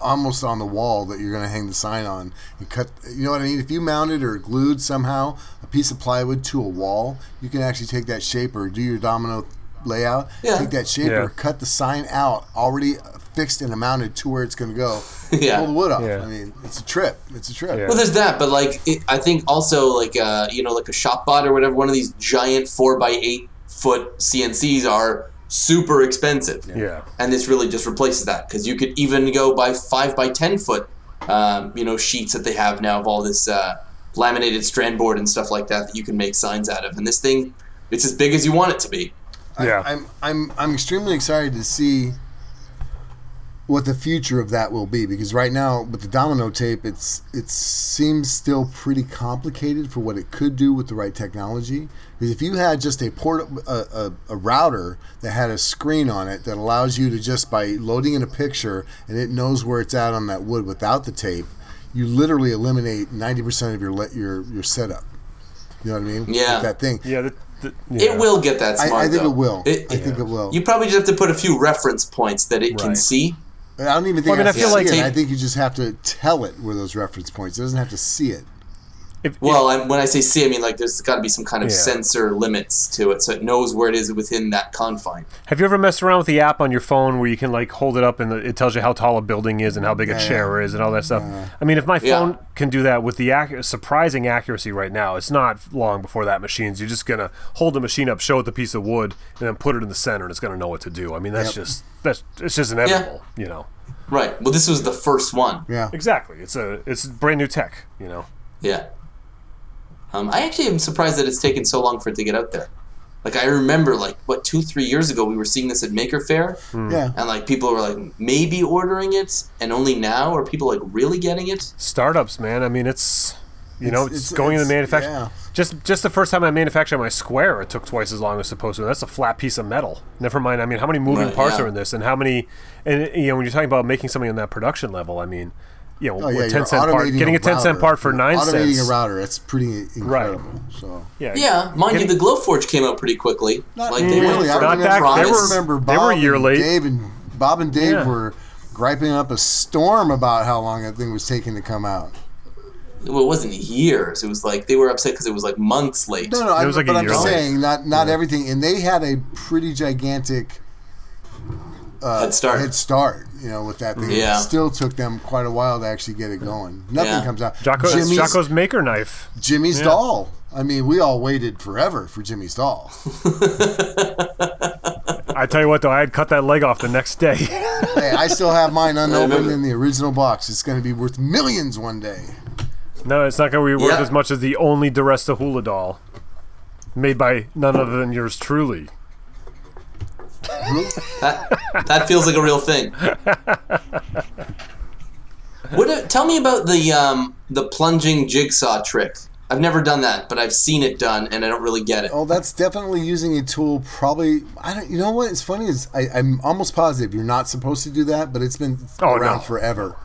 almost on the wall that you're going to hang the sign on and cut. You know what I mean? If you mounted or glued somehow a piece of plywood to a wall, you can actually take that shape or do your domino layout, Yeah. take that shape Yeah. cut the sign out already fixed and mounted to where it's going to go. Yeah. Pull the wood off. Yeah. I mean, it's a trip. It's a trip. Yeah. Well, there's that, but like it, I think also like uh, you know like a ShopBot or whatever, one of these giant four by eight foot CNCs are super expensive. Yeah. and this really just replaces that because you could even go by five by ten foot, um, you know, sheets that they have now of all this uh, laminated strand board and stuff like that that you can make signs out of. And this thing, it's as big as you want it to be. Yeah. I'm I'm I'm extremely excited to see what the future of that will be because right now with the domino tape it's it seems still pretty complicated for what it could do with the right technology because if you had just a port a, a, a router that had a screen on it that allows you to just by loading in a picture and it knows where it's at on that wood without the tape you literally eliminate 90% of your le- your your setup you know what I mean Yeah. With that thing Yeah. The, the, yeah. It will get that smart. I think though. it will It- I think it will You probably just have to put a few reference points that it can see. I don't even think Well, I mean, I, feel see like- it. I think you just have to tell it where those reference points. It doesn't have to see it. If, Well, I, when I say see, I mean like there's got to be some kind of Yeah. sensor limits to it, so it knows where it is within that confine. Have you ever messed around with the app on your phone where you can like hold it up and it tells you how tall a building is and how big a Yeah, chair is and all that stuff? I mean, if my Yeah. phone can do that with the ac- surprising accuracy right now, it's not long before that machine's. You're just gonna hold the machine up, show it the piece of wood, and then put it in the center, and it's gonna know what to do. I mean, that's Yep. just that's it's just inevitable, you know. Right. Well, this was the first one. Yeah. Exactly. It's a it's brand new tech, you know. Yeah. Um, I actually am surprised that it's taken so long for it to get out there. Like I remember, like what two, three years ago, we were seeing this at Maker Faire, Yeah. and like people were like maybe ordering it, and only now are people like really getting it. Startups, man. I mean, it's you know, It's- it's, it's- going in it's- the manufacturer. yeah. Just just the first time I manufactured my square, it took twice as long as supposed to. That's a flat piece of metal. Never mind. I mean, how many moving Right, parts yeah. are in this, and how many? And you know, when you're talking about making something on that production level, I mean, you know, Oh, a yeah, ten you're part, getting a ten cent router. part for You're nine automating cents. a router. That's pretty incredible. So Yeah, Yeah, mind Getting- you, the Glowforge came out pretty quickly. not like they really. went I Not remember, that- I they were- remember they Bob were a year and late. Dave and Bob and Dave Yeah. were griping up a storm about how long that thing was taking to come out. well, it wasn't years. It was like they were upset because it was like months late. No, no, I, was like a but I'm just saying not not everything, and they had a pretty gigantic uh, Head start. head start. You know, with that thing, Yeah. it still took them quite a while to actually get it going. Nothing Yeah. comes out. Jocko, it's Jimmy's, Jocko's maker knife. Jimmy's Yeah. doll. I mean, we all waited forever for Jimmy's doll. I tell you what, though, I had cut that leg off the next day. hey, I still have mine unopened remember. in the original box. It's going to be worth millions one day. no, it's not going to be worth Yeah. as much as the only DiResta Hula doll, made by none other than yours truly. That, that feels like a real thing. What? Tell me about the um, the plunging jigsaw trick. I've never done that, but I've seen it done, and I don't really get it. Oh, that's definitely using a tool. Probably, I don't. You know what? It's funny is I, I'm almost positive you're not supposed to do that, but it's been Oh, around no. forever.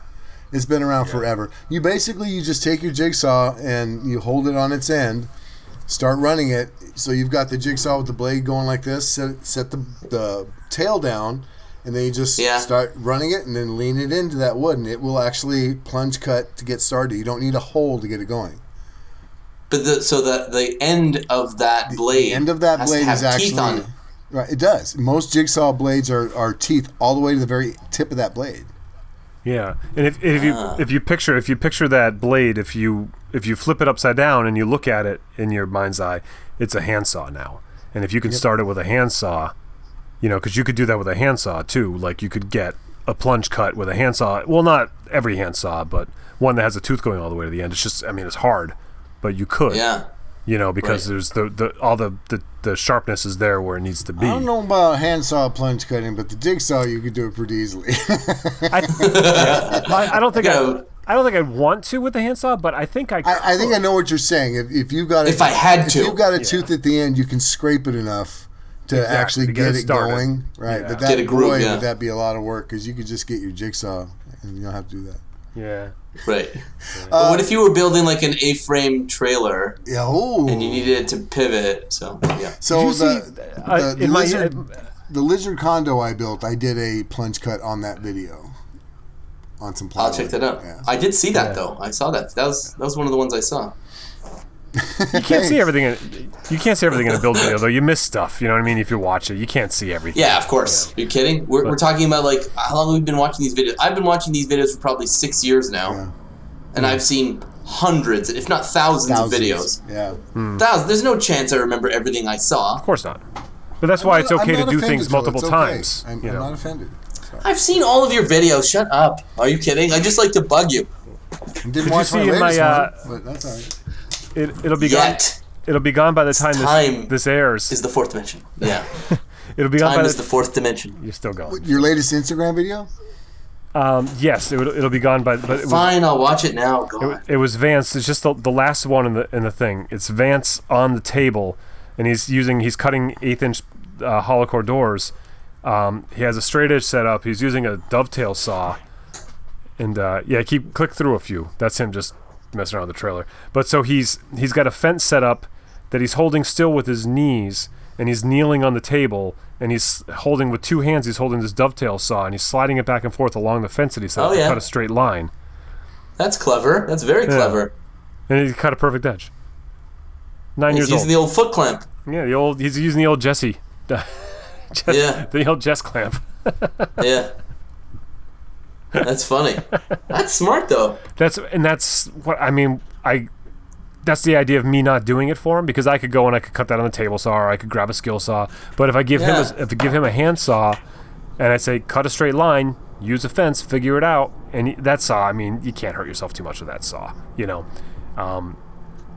It's been around forever. You basically you just take your jigsaw and you hold it on its end, start running it. So you've got the jigsaw with the blade going like this. Set set the the tail down, and then you just Yeah. start running it, and then lean it into that wood, and it will actually plunge cut to get started. You don't need a hole to get it going. But the so the the end of that blade, The end of that blade is actually teeth on it. right. It does. Most jigsaw blades are, are teeth all the way to the very tip of that blade. Yeah, and if, if you Ah. if you picture if you picture that blade, if you if you flip it upside down and you look at it in your mind's eye, it's a handsaw now. And if you can start it with a handsaw, you know, because you could do that with a handsaw too. Like you could get a plunge cut with a handsaw. Well, not every handsaw, but one that has a tooth going all the way to the end. It's just, I mean, it's hard, but you could. Yeah, You know, because Right. there's the, the all the, the the sharpness is there where it needs to be. I don't know about handsaw plunge cutting, but the jigsaw you could do it pretty easily. I, yeah, I, I don't think Yeah. I, I don't think I'd want to with the handsaw, but I think I. Could. I, I think I know what you're saying. If, if you got a, If I had if to. you've got a tooth at the end, you can scrape it enough to Exactly, actually to get get, it it started. going. Right, Yeah. but that Get a groove, boy, yeah. would that be a lot of work because you could just get your jigsaw and you don't have to do that. Yeah. right. Uh, but what if you were building like an A-frame trailer Yeah. Oh. and you needed it to pivot? So yeah. So the, see, the, uh, the in my- lizard, the lizard condo I built, I did a plunge cut on that video. On some I'll check that out. Yeah. I did see that Yeah. though. I saw that. That was that was one of the ones I saw. You can't see everything. In, you can't see everything in a build video, though. You miss stuff. You know what I mean? If you watch it, you can't see everything. Yeah, of course. Are you kidding? We're, we're talking about like how long we've we been watching these videos? I've been watching these videos for probably six years now, Yeah. and I've seen hundreds, if not thousands, of videos. Yeah. Thousands. There's no chance I remember everything I saw. Of course not. But that's why it's okay to do things multiple okay. times. I'm, you I'm not offended. So. I've seen all of your videos. Shut up. Are you kidding? I just like to bug you. Didn't you watch see my my, uh, one, but that's all right. It, it'll be gone. It'll be gone by the time, time this, this airs. is the fourth dimension. Yeah. it'll be gone Time by is the. the fourth dimension. you're still going. Your latest Instagram video? Um, yes, it, will it'll be gone by. But it was, Fine, I'll watch it now. it, God. it was Vance. It's just the, the last one in the in the thing. It's Vance on the table, and he's using he's cutting eighth inch uh, hollow core doors. Um, he has a straight edge set up. He's using a dovetail saw, and uh, yeah, keep click through a few. That's him just messing around with the trailer. But so he's he's got a fence set up that he's holding still with his knees, and he's kneeling on the table and he's holding with two hands. He's holding this dovetail saw and he's sliding it back and forth along the fence that he set Oh, up to cut a straight line, That's clever. That's very clever. and he cut a perfect edge. Nine He's years using old. the old foot clamp. yeah, the old. He's using the old Jesse. Jess- Yeah. The old Jess clamp. Yeah. That's funny. That's smart though. That's and that's what I mean. I that's the idea of me not doing it for him because I could go and I could cut that on the table saw or I could grab a skill saw. But if I give him a, if I give him a hand saw, and I say cut a straight line, use a fence, figure it out, and that saw, I mean, you can't hurt yourself too much with that saw, you know. Um,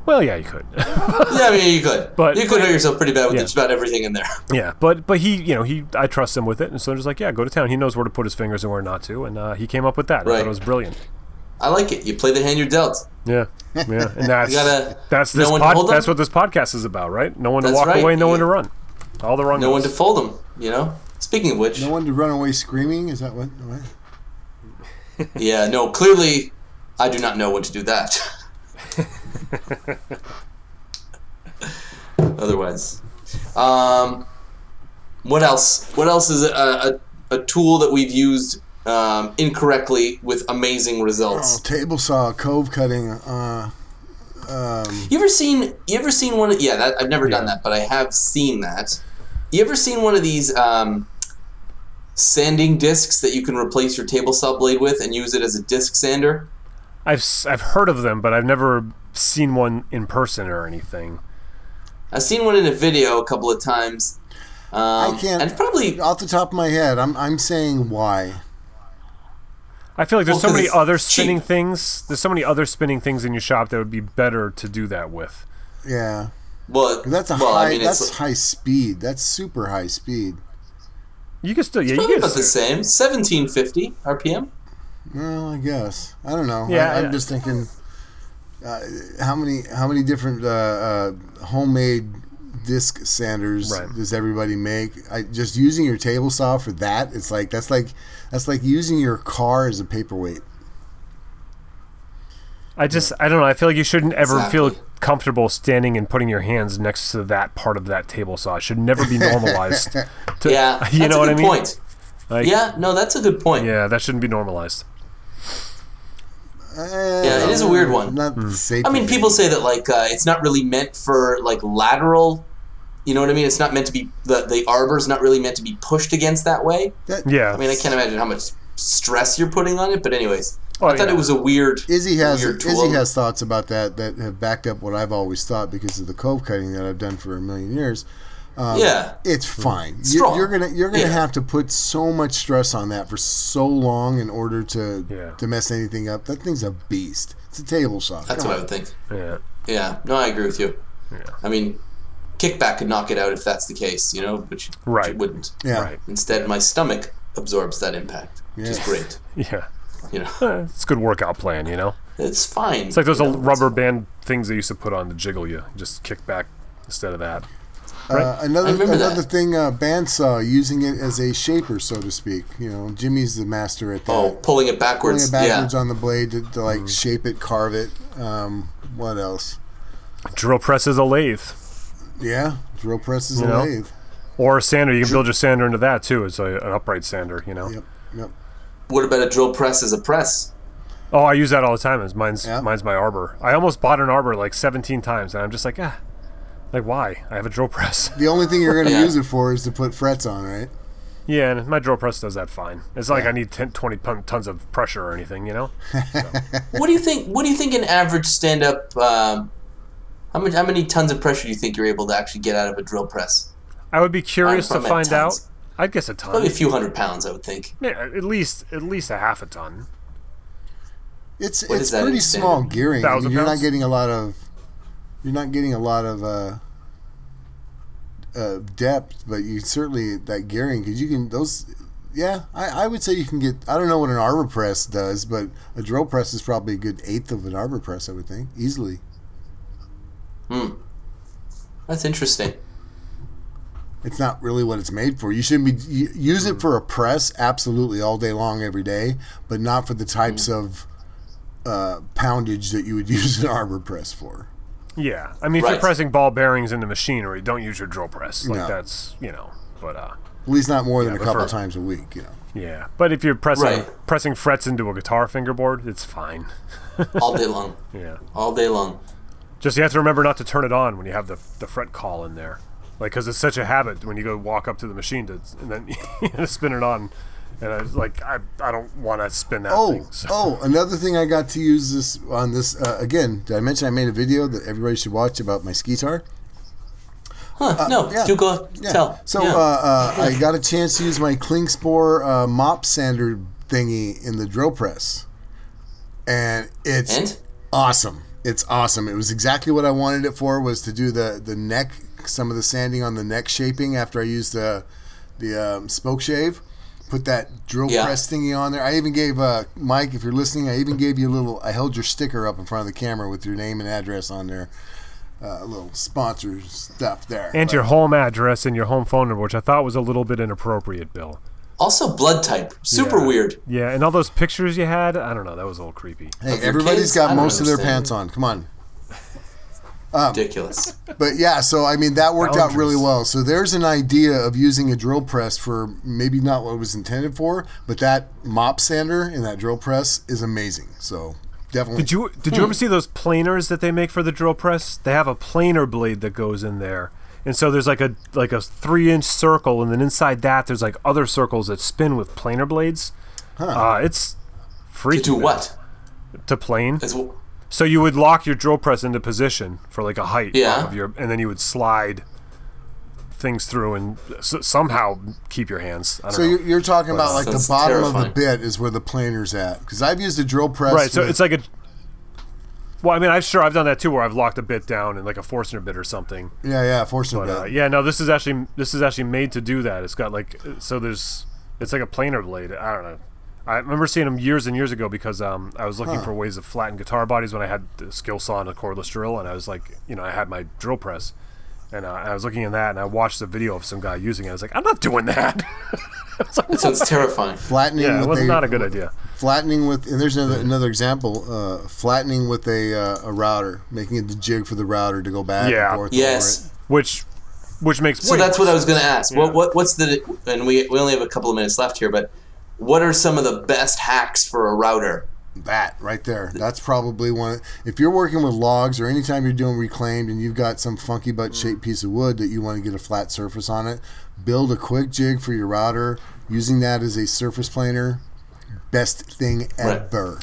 well, yeah, you could. Yeah, I mean you could. But- you could hurt yourself pretty bad with Yeah. just about everything in there. yeah, but but he, you know, he I trust him with it, and so I'm just like, yeah, go to town. He knows where to put his fingers and where not to, and uh, he came up with that. I thought Right. it was brilliant. I like it. You play the hand you're dealt. Yeah, yeah, and that's gotta that's this when to pod, that's what this podcast is about, right? No one to That's walk right. away, no one to run. All the wrong. Know one to moves. fold them. You know. Speaking of which, No one to run away screaming. Is that what? what? yeah, no. Clearly, I do not know when to do that. Otherwise, um, what else? What else is a, a, a tool that we've used um, incorrectly with amazing Oh, results? table saw, cove cutting. Uh, um, You ever seen? You ever seen one? Of, yeah, that, I've never done that, but I have seen that. You ever seen one of these um, sanding discs that you can replace your table saw blade with and use it as a disc sander? I've s- I've heard of them, but I've never seen one in person or anything. I've seen one in a video a couple of times. Um, I can't. And probably off the top of my head. I'm I'm saying why. I feel like there's Well, so 'cause many it's other cheap. spinning things. There's so many other spinning things in your shop that would be better to do that with. Yeah, well, that's a well, high. I mean, that's it's high speed. That's super high speed. You can still, yeah, you can. about the same. Seventeen fifty RPM. Well, I guess I don't know. Yeah, I, I'm yeah. just thinking. Uh, how many how many different uh, uh, homemade disc sanders Right. does everybody make? I just using your table saw for that. It's like that's like that's like using your car as a paperweight. I just, I don't know. I feel like you shouldn't ever feel comfortable standing and putting your hands next to that part of that table saw. It should never be normalized. to, Yeah, you that's know a what I mean? point. Like, Yeah, no, that's a good point. yeah, that shouldn't be normalized. Yeah, it is a weird one. Not Hmm. I mean, people say that like uh, it's not really meant for like lateral. You know what I mean? It's not meant to be the the arbor's not really meant to be pushed against that way. that, Yeah. I mean, I can't imagine how much stress you're putting on it. But anyways, Oh, I thought yeah. it was a weird. Izzy has weird tool. Izzy has thoughts about that that have backed up what I've always thought because of the cove cutting that I've done for a million years. Yeah, It's fine. You, Strong. you're gonna you're gonna Yeah. have to put so much stress on that for so long in order to Yeah. to mess anything up. That thing's a beast. It's a table saw. that's Come what I would think. Yeah. Yeah, no, I agree with you. Yeah. I mean, kickback could knock it out if that's the case. You know, which, which Right. it wouldn't. Yeah. Right. Instead, my stomach absorbs that impact, which is great. Yeah. You know, Eh, It's a good workout plan, you know? it's fine. It's like those you know, rubber band things they used to put on to jiggle you. Just kick back instead of that. Uh, another I another that. thing, uh, bandsaw using it as a shaper, so to speak. You know, Jimmy's the master at that. Oh, pulling it backwards, Pulling backwards. it backwards yeah. on the blade to, to like shape it, carve it. Um, what else? Drill press is a lathe. Yeah, drill press is You a know? lathe. Or a sander. You can build your sander into that too. It's a, an upright sander, you know? Yep, yep. What about a drill press as a press? Oh, I use that all the time. It's mine's Yeah. mine's my arbor. I almost bought an arbor like 17 times, and I'm just like, ah, like why? I have a drill press. The only thing you're going to Yeah. use it for is to put frets on, right? yeah, and my drill press does that fine. It's not like I need 10, 20 ton- tons of pressure or anything, you know? What do you think? What do you think an average stand-up? Um, how many how many tons of pressure do you think you're able to actually get out of a drill press? I would be curious to probably meant find out. I'd guess a ton. Probably a few hundred pounds, I would think. Yeah, at least at least a half a ton. It's What it's pretty small gearing. I mean, you're not getting a lot of you're not getting a lot of uh, uh, depth, but you certainly that gearing because you can those. Yeah, I, I would say you can get. I don't know what an arbor press does, but a drill press is probably a good eighth of an arbor press. I would think easily. Hmm, that's interesting. It's not really what it's made for. You shouldn't be you, use it for a press, absolutely all day long, every day, but not for the types of uh, poundage that you would use an arbor press for. Yeah, I mean, if Right. you're pressing ball bearings into machinery, don't use your drill press. Like No. that's you know, but uh, At least not more than a couple for- times a week. You know. yeah. But if you're pressing Right. pressing frets into a guitar fingerboard, it's fine. all day long, Yeah. all day long. Just you have to remember not to turn it on when you have the the fret call in there, like because it's such a habit when you go walk up to the machine to and then spin it on, and I was like I I don't want to spin that Oh, thing. So. oh! Another thing I got to use this on this uh, again. Did I mention I made a video that everybody should watch about my skitar? Huh? no, Uh, yeah. do go tell. So Yeah. uh, uh, I got a chance to use my Klingspor uh, mop sander thingy in the drill press, and it's and awesome. It's awesome. It was exactly what I wanted it for. Was to do the the neck, some of the sanding on the neck shaping after I used the the um, spoke shave. Put that drill Yeah. press thingy on there. I even gave uh, Mike, if you're listening, I even gave you a little. I held your sticker up in front of the camera with your name and address on there. Uh, a little sponsor stuff there. and But- your home address and your home phone number, which I thought was a little bit inappropriate, Bill. also blood type, super Yeah. weird. Yeah, and all those pictures you had, I don't know, that was a little creepy. Hey, Of your everybody's kids? Got don't most of their pants on. Come on. Ridiculous. But yeah, so I mean that worked out really well. So there's an idea of using a drill press for maybe not what it was intended for, but that mop sander in that drill press is amazing. So definitely. Did you did you ever see those planers that they make for the drill press? They have a planer blade that goes in there. And so there's like a like a three inch circle, and then inside that there's like other circles that spin with planer blades. Uh, it's free To do what? To plane. As well, So you would lock your drill press into position for like a height Yeah. of your, and then you would slide things through and s- somehow keep your hands. I don't so know. you're, you're talking about like the Sounds bottom of the bit is where the planer's at because I've used a drill press. Right, so with- it's like a. Well, I mean, I'm sure I've done that too, where I've locked a bit down in like a Forstner bit or something. yeah, yeah, Forstner But uh, bit. yeah, no, this is actually this is actually made to do that. It's got like so there's it's like a planer blade. I don't know. I remember seeing them years and years ago because um, I was looking for ways of flatten guitar bodies when I had the skill saw and a cordless drill, and I was like, you know, I had my drill press, and uh, I was looking in that, and I watched a video of some guy using it. I was like, I'm not doing that. that sounds terrifying. Flattening. yeah, it was a- not a good idea. Flattening with, and there's another, another example. Uh, flattening with a uh, a router, making it the jig for the router to go back Yeah. and forth. Yes. over it. Which, which makes So way that's what I was going to sense. ask. What, what what's the and we we only have a couple of minutes left here, but what are some of the best hacks for a router? That right there. That's probably one. If you're working with logs or anytime you're doing reclaimed and you've got some funky butt shaped piece of wood that you want to get a flat surface on it, build a quick jig for your router using that as a surface planer. Best thing Right. ever.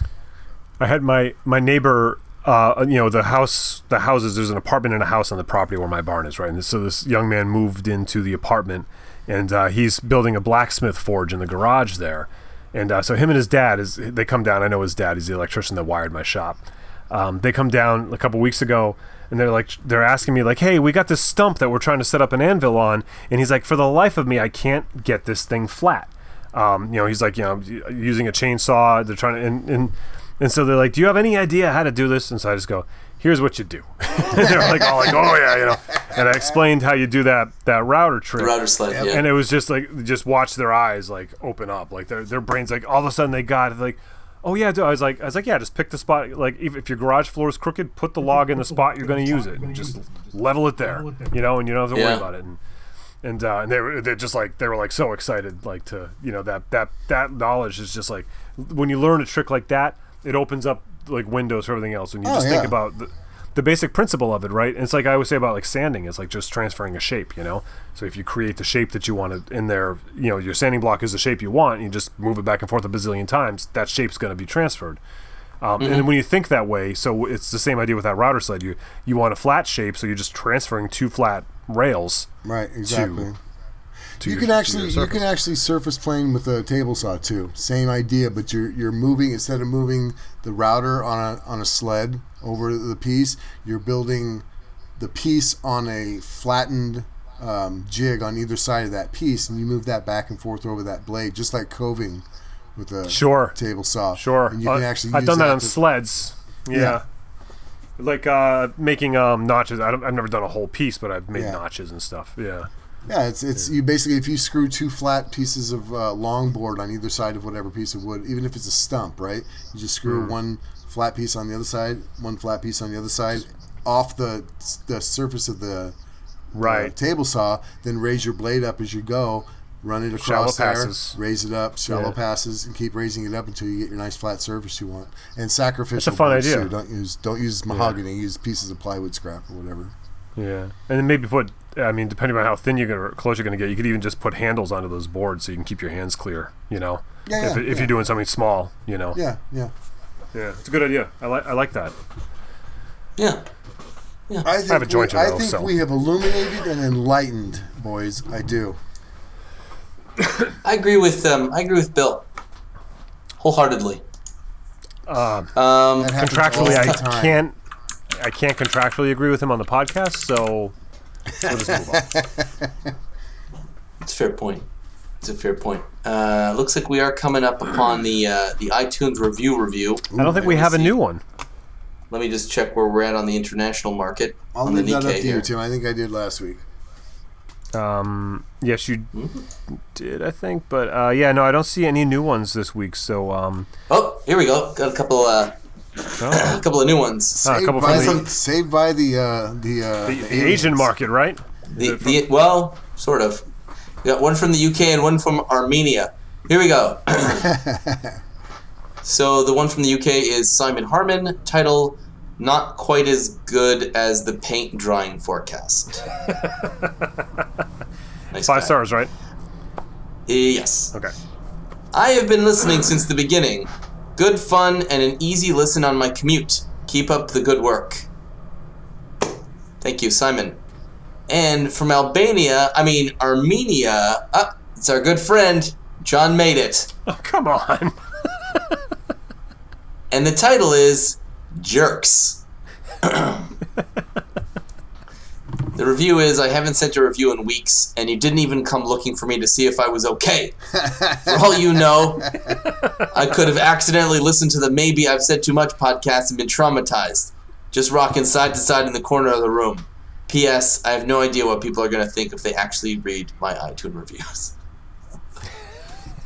I had my my neighbor. Uh, you know the house, the houses. There's an apartment and a house on the property where my barn is, right? And so this young man moved into the apartment, and uh, he's building a blacksmith forge in the garage there. And uh, so him and his dad is they come down. I know his dad. He's the electrician that wired my shop. Um, they come down a couple weeks ago, and they're like they're asking me like, "Hey, we got this stump that we're trying to set up an anvil on," and he's like, "For the life of me, I can't get this thing flat." Um, you know, he's like, you know, using a chainsaw. They're trying to, and, and and so they're like, "Do you have any idea how to do this?" And so I just go, "Here's what you do." they're like, all like, "Oh yeah," you know. And I explained how you do that that router trick. The router sled, yeah. And it was just like, just watch their eyes like open up, like their their brains like all of a sudden they got it, like. Oh yeah, dude. I was like, I was like, yeah, just pick the spot. Like, if, if your garage floor is crooked, put the log in the spot you're going to use it, and just level it there. You know, and you don't have to worry Yeah. about it. And and uh, and they were they're just like they were like so excited like to you know that that that knowledge is just like when you learn a trick like that it opens up like windows for everything else when you Oh, just think about the, the basic principle of it right and it's like I always say about like sanding it's like just transferring a shape you know so if you create the shape that you wanted in there you know your sanding block is the shape you want you just move it back and forth a bazillion times that shape's going to be transferred um, And when you think that way, so it's the same idea with that router sled. You you want a flat shape, so you're just transferring two flat rails Right. Exactly. to you your- can actually you surface. can actually surface plane with a table saw too. Same idea, but you're you're moving instead of moving the router on a on a sled over the piece, you're building the piece on a flattened um, jig on either side of that piece, and you move that back and forth over that blade, just like coving with a Sure. table saw. Sure. And you can Uh, actually I've done that, on to- sleds. Yeah. Yeah. Like uh, making um, notches. I don't, I've never done a whole piece, but I've made Yeah. notches and stuff. Yeah. Yeah, it's it's you basically if you screw two flat pieces of uh, longboard on either side of whatever piece of wood, even if it's a stump, right? You just screw Hmm. one flat piece on the other side, one flat piece on the other side. off the the surface of the Right. uh, table saw, then raise your blade up as you go, run it across Shallow there, passes. raise it up, shallow Yeah. passes, and keep raising it up until you get your nice flat surface you want. And sacrificial fun idea. too. Don't use don't use mahogany. Use pieces of plywood scrap or whatever. Yeah, and then maybe put. I mean, depending on how thin you're gonna, close you're gonna get, you could even just put handles onto those boards so you can keep your hands clear. You know, Yeah, if, yeah, if yeah. you're doing something small, you know. Yeah, yeah. Yeah, it's a good idea. I like I like that. Yeah. Yeah. I think have a jointer, we, I though, think so- we have illuminated and enlightened, boys. I do. I agree with um, I agree with Bill wholeheartedly. Um, Um, contractually, I time. can't. I can't contractually agree with him on the podcast, so we'll just move on. it's a fair point. It's a fair point. Uh, looks like we are coming up upon the uh, the iTunes review review. I don't think we have a new one. Let me just check where we're at on the international market I'll on the leave that up Nikkei to you, here. Tim. I think I did last week. Um, yes, you did, I think, but uh, yeah, no, I don't see any new ones this week. So, um, Oh, here we go. Got a couple uh, oh, a couple of new ones. A Saved couple by from the, the- saved by the uh, the, uh, the, the the Asian market, right? The, the well, sort of. We got one from the UK and one from Armenia. Here we go. so the one from the UK is Simon Harmon. Title: Not quite as good as the paint drying forecast. nice Five guy. stars, right? Yes. Okay. I have been listening since the beginning. Good fun and an easy listen on my commute. Keep up the good work. Thank you, Simon. And from Albania, I mean Armenia, ah, it's our good friend, John made it. Oh, come on. And the title is Jerks. the review is I haven't sent a review in weeks, and you didn't even come looking for me to see if I was okay. For all you know, I could have accidentally listened to the Maybe I've Said Too Much podcast and been traumatized. Just rocking side to side in the corner of the room. P.S. I have no idea what people are going to think if they actually read my iTunes reviews.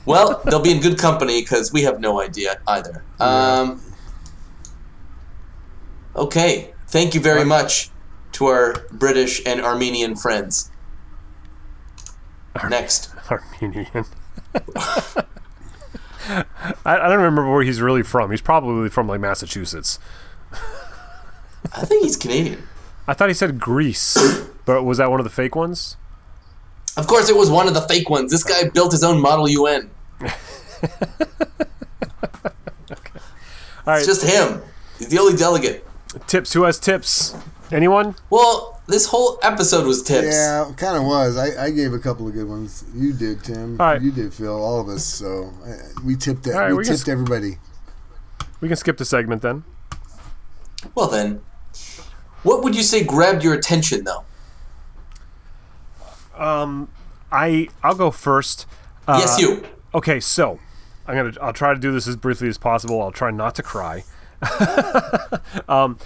Well, they'll be in good company because we have no idea either. Um, okay, thank you very much to our British and Armenian friends. Next. Armenian. I, I don't remember where he's really from. He's probably from like Massachusetts. I think he's Canadian. I thought he said Greece, but was that one of the fake ones? Of course, it was one of the fake ones. This guy built his own Model UN. All right, It's just him. He's the only delegate. tips. Who has tips? Anyone? Well, this whole episode was tips. Yeah, kind of was. I, I gave a couple of good ones. You did, Tim. All right. You did, Phil. All of us. So uh, we tipped it. All right, we we tipped s- everybody. We can skip the segment then. Well, then, what would you say grabbed your attention, though? Um, I I'll go first. Uh, yes, you. Okay, so I'm gonna I'll try to do this as briefly as possible. I'll try not to cry. um,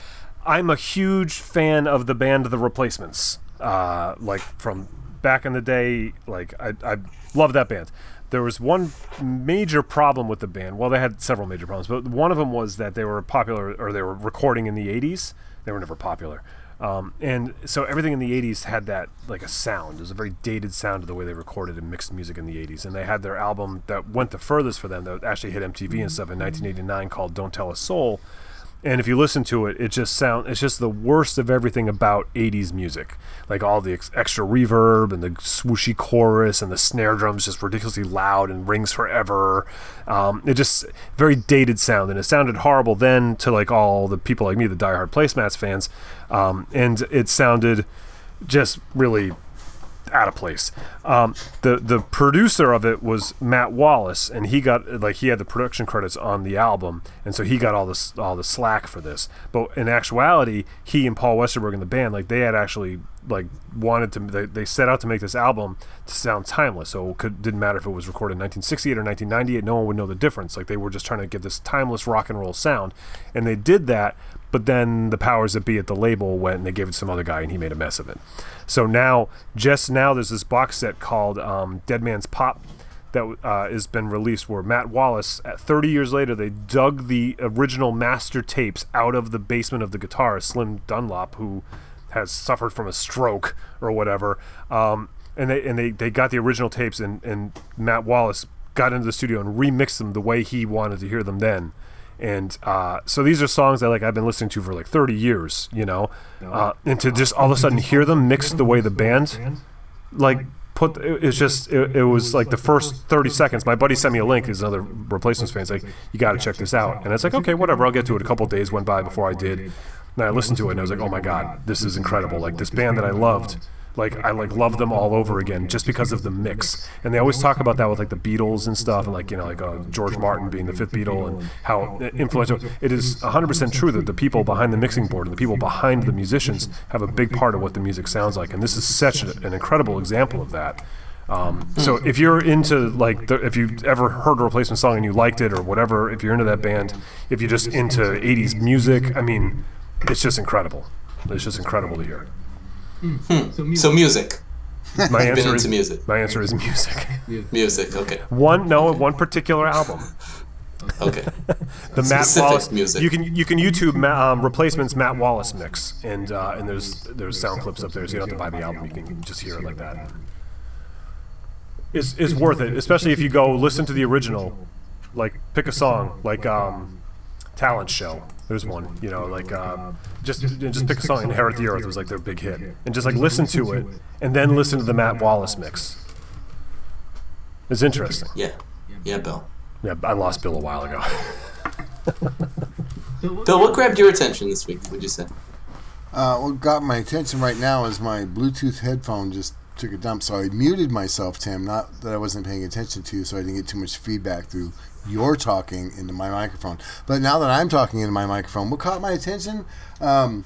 I'm a huge fan of the band The Replacements. Uh, like from back in the day, like I I love that band. There was one major problem with the band. Well, they had several major problems, but one of them was that they were popular or they were recording in the 80s. They were never popular. Um, and so everything in the 80s had that like a sound. It was a very dated sound of the way they recorded and mixed music in the 80s. And they had their album that went the furthest for them that actually hit MTV and stuff in 1989 called Don't Tell a Soul. And if you listen to it, it just sound it's just the worst of everything about 80s music. Like all the ex- extra reverb and the swooshy chorus and the snare drums just ridiculously loud and rings forever. Um, it just very dated sound and it sounded horrible then to like all the people like me, the diehard placemats fans. Um, and it sounded just really out of place. Um, the the producer of it was Matt Wallace, and he got like he had the production credits on the album, and so he got all this all the slack for this. But in actuality, he and Paul Westerberg and the band like they had actually like wanted to they, they set out to make this album to sound timeless. So it could, didn't matter if it was recorded in 1968 or 1998, no one would know the difference. Like they were just trying to get this timeless rock and roll sound, and they did that. But then the powers that be at the label went and they gave it to some other guy, and he made a mess of it. So now, just now, there's this box set called um, Dead Man's Pop that uh, has been released where Matt Wallace, at 30 years later, they dug the original master tapes out of the basement of the guitarist Slim Dunlap, who has suffered from a stroke or whatever. Um, and they and they, they got the original tapes, and, and Matt Wallace got into the studio and remixed them the way he wanted to hear them then. And uh, so these are songs that like I've been listening to for like 30 years, you know, uh, and to just all of a sudden hear them mixed the way the band like put it- it's just it, it was like the first 30 seconds my buddy sent me a link he's another replacements fan he's like you got to check this out. And it's like okay whatever i'll get to it. A couple days went by before i did. And i listened to it and i was like oh my god this is incredible. Like this band that i loved like i like love them all over again just because of the mix. And they always talk about that with like the beatles and stuff and like you know like uh, george martin being the fifth beatle and how influential. It is 100% true that the people behind the mixing board and the people behind the musicians have a big part of what the music sounds like and this is such an incredible example of that. Um, so if you're into like the, if you ever heard a replacement song and you liked it or whatever if you're into that band if you're just into 80s music i mean it's just incredible. It's just incredible to hear So music, my answer into is music. my answer is music music. Okay, one no one particular album okay. the Matt Wallace music. You can you can YouTube Ma- um, replacements Matt Wallace mix, and uh, and there's there's sound clips up there, so you don't have to buy the album. You can just hear it like that. Is is worth it, especially if you go listen to the original. Like pick a song, like um, Talent Show. There's one, you know, like uh, just just pick a song. Inherit the Earth was like their big hit, and just like listen to it, and then listen to the Matt Wallace mix. It's interesting. Yeah, yeah, Bill. Yeah, I lost Bill a while ago. Bill, what grabbed your attention this week? Would you say? Uh, what got my attention right now is my Bluetooth headphone just took a dump, so I muted myself, Tim. Not that I wasn't paying attention to, you, so I didn't get too much feedback through your talking into my microphone. But now that I'm talking into my microphone, what caught my attention? Um,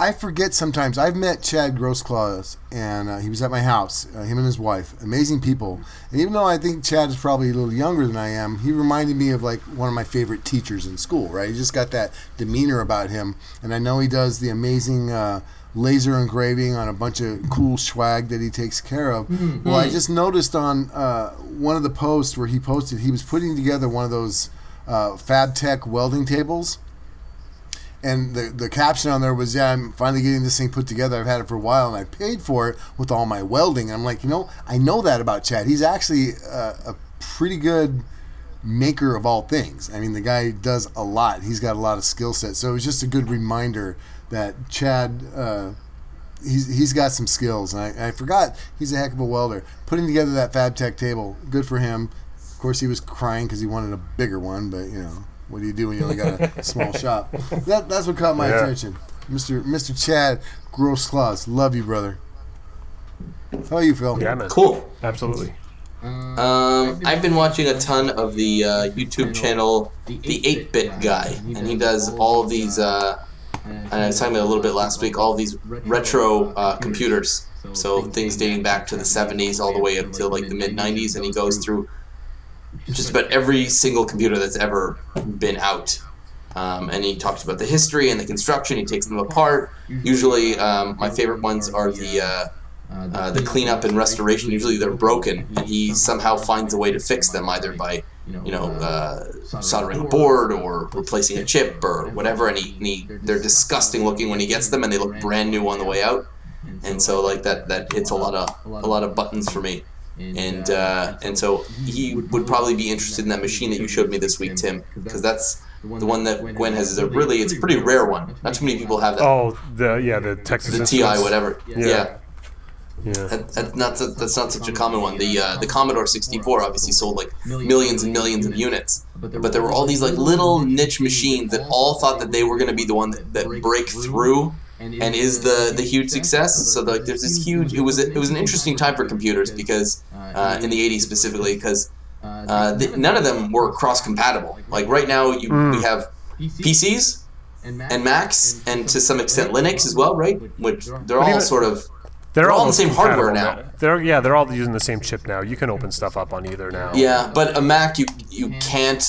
I forget sometimes. I've met Chad Grossclaws, and uh, he was at my house. Uh, him and his wife, amazing people. And even though I think Chad is probably a little younger than I am, he reminded me of like one of my favorite teachers in school. Right? He just got that demeanor about him, and I know he does the amazing. Uh, laser engraving on a bunch of cool swag that he takes care of. Well, I just noticed on uh, one of the posts where he posted he was putting together one of those uh, Fab Tech welding tables and the the caption on there was, "Yeah, I'm finally getting this thing put together. I've had it for a while, and I paid for it with all my welding." And I'm like, you know, I know that about Chad. He's actually a, a pretty good maker of all things. I mean, the guy does a lot. He's got a lot of skill set. So it was just a good reminder that Chad. Uh, He's, he's got some skills, and I, I forgot he's a heck of a welder. Putting together that Fab Tech table, good for him. Of course, he was crying because he wanted a bigger one, but you know, what do you do when you only got a small shop? That, that's what caught my Yeah. attention. Mr. Mr. Chad Gross Claus. Love you, brother. How are you, Phil? Yeah, man. Cool. Absolutely. Um, I've been watching a ton of the uh, YouTube channel, the 8 Bit Guy, and he does all of these. Uh, and I was talking about a little bit last week. All these retro uh, computers, so things dating back to the 70s all the way up to like the mid 90s, and he goes through just about every single computer that's ever been out. Um, and he talks about the history and the construction. He takes them apart. Usually, um, my favorite ones are the uh, uh, the cleanup and restoration. Usually, they're broken, and he somehow finds a way to fix them, either by you know uh, soldering a board or replacing a chip or whatever. And he, and he they're disgusting looking when he gets them, and they look brand new on the way out. And so, like that, that hits a lot of a lot of buttons for me. And uh, and so he would probably be interested in that machine that you showed me this week, Tim, because that's the one that Gwen has. Is a really it's a pretty rare one. Not too many people have that. Oh, the yeah, the Texas the TI, whatever. Yeah. yeah. Yeah. That, that's not that's not such a common one. The uh, the Commodore 64 obviously sold like millions and millions of units, but there were all these like little niche machines that all thought that they were going to be the one that, that break through and is the the huge success. So like there's this huge. It was a, it was an interesting time for computers because uh, in the 80s specifically because uh, none of them were cross compatible. Like right now you we have PCs and Macs and to some extent Linux as well, right? Which they're all sort of They're, all on the same hardware compatible now. They're yeah, they're all using the same chip now. You can open stuff up on either now. Yeah, but a Mac you you can't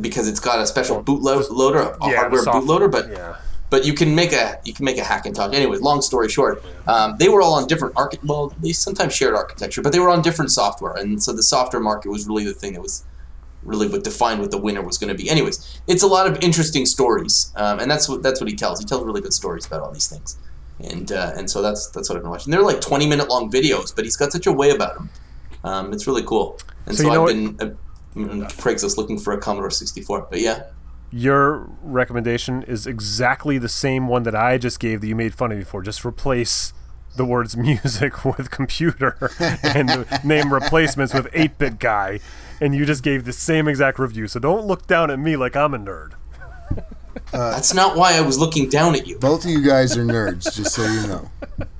because it's got a special bootloader, a Yeah, hardware the soft- bootloader. But yeah, but but you can make a you can make a Hackintosh. Anyways, long story short, um, they were all on different archi- Well, they sometimes shared architecture, but they were on different software, and so the software market was really the thing that was really what defined what the winner was going to be. Anyways, it's a lot of interesting stories, um, and that's what that's what he tells. He tells really good stories about all these things, and uh, and so that's that's what I've been watching. They're like twenty minute long videos, but he's got such a way about him. Um, it's really cool, and So so, I've been. Uh, mm, Craigslist looking for a Commodore 64, but yeah, Your recommendation is exactly the same one that I just gave that you made fun of me for. Just replace the words music with computer and name replacements with 8 bit guy. And you just gave the same exact review. So don't look down at me like I'm a nerd. That's not why I was looking down at you. Both of you guys are nerds, just so you know.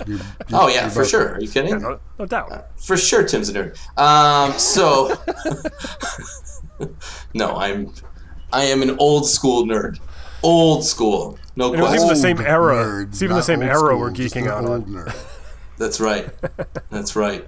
You're- Oh you're yeah, for sure. nerds. Are you kidding? No, no doubt. For sure, Tim's a nerd. Um, so, no, I'm, I am an old school nerd. Old school, no And it was even the same era. Nerd, It's even the same old era school, we're geeking an out old on. nerd. That's right. That's right.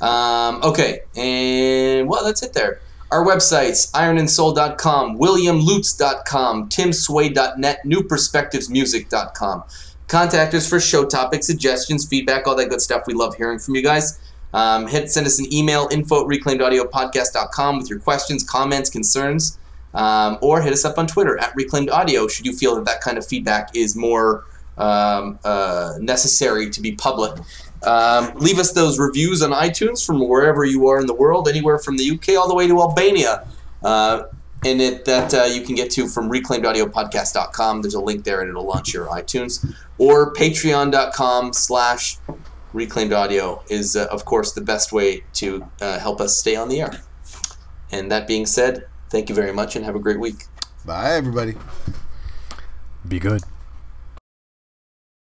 Um, okay, and well, that's it there. Our websites, ironandsoul.com, williamlutz.com, timsway.net, newperspectivesmusic.com. Contact us for show topics, suggestions, feedback, all that good stuff. We love hearing from you guys. Um, hit send us an email, info at reclaimedaudiopodcast.com with your questions, comments, concerns, um, or hit us up on Twitter at reclaimed audio should you feel that that kind of feedback is more um, uh, necessary to be public. Um, leave us those reviews on iTunes from wherever you are in the world, anywhere from the UK all the way to Albania. Uh, and it that uh, you can get to from reclaimedaudiopodcast.com. There's a link there, and it'll launch your iTunes or patreon.com slash reclaimed audio is uh, of course the best way to uh, help us stay on the air. And that being said, thank you very much, and have a great week. Bye, everybody. Be good.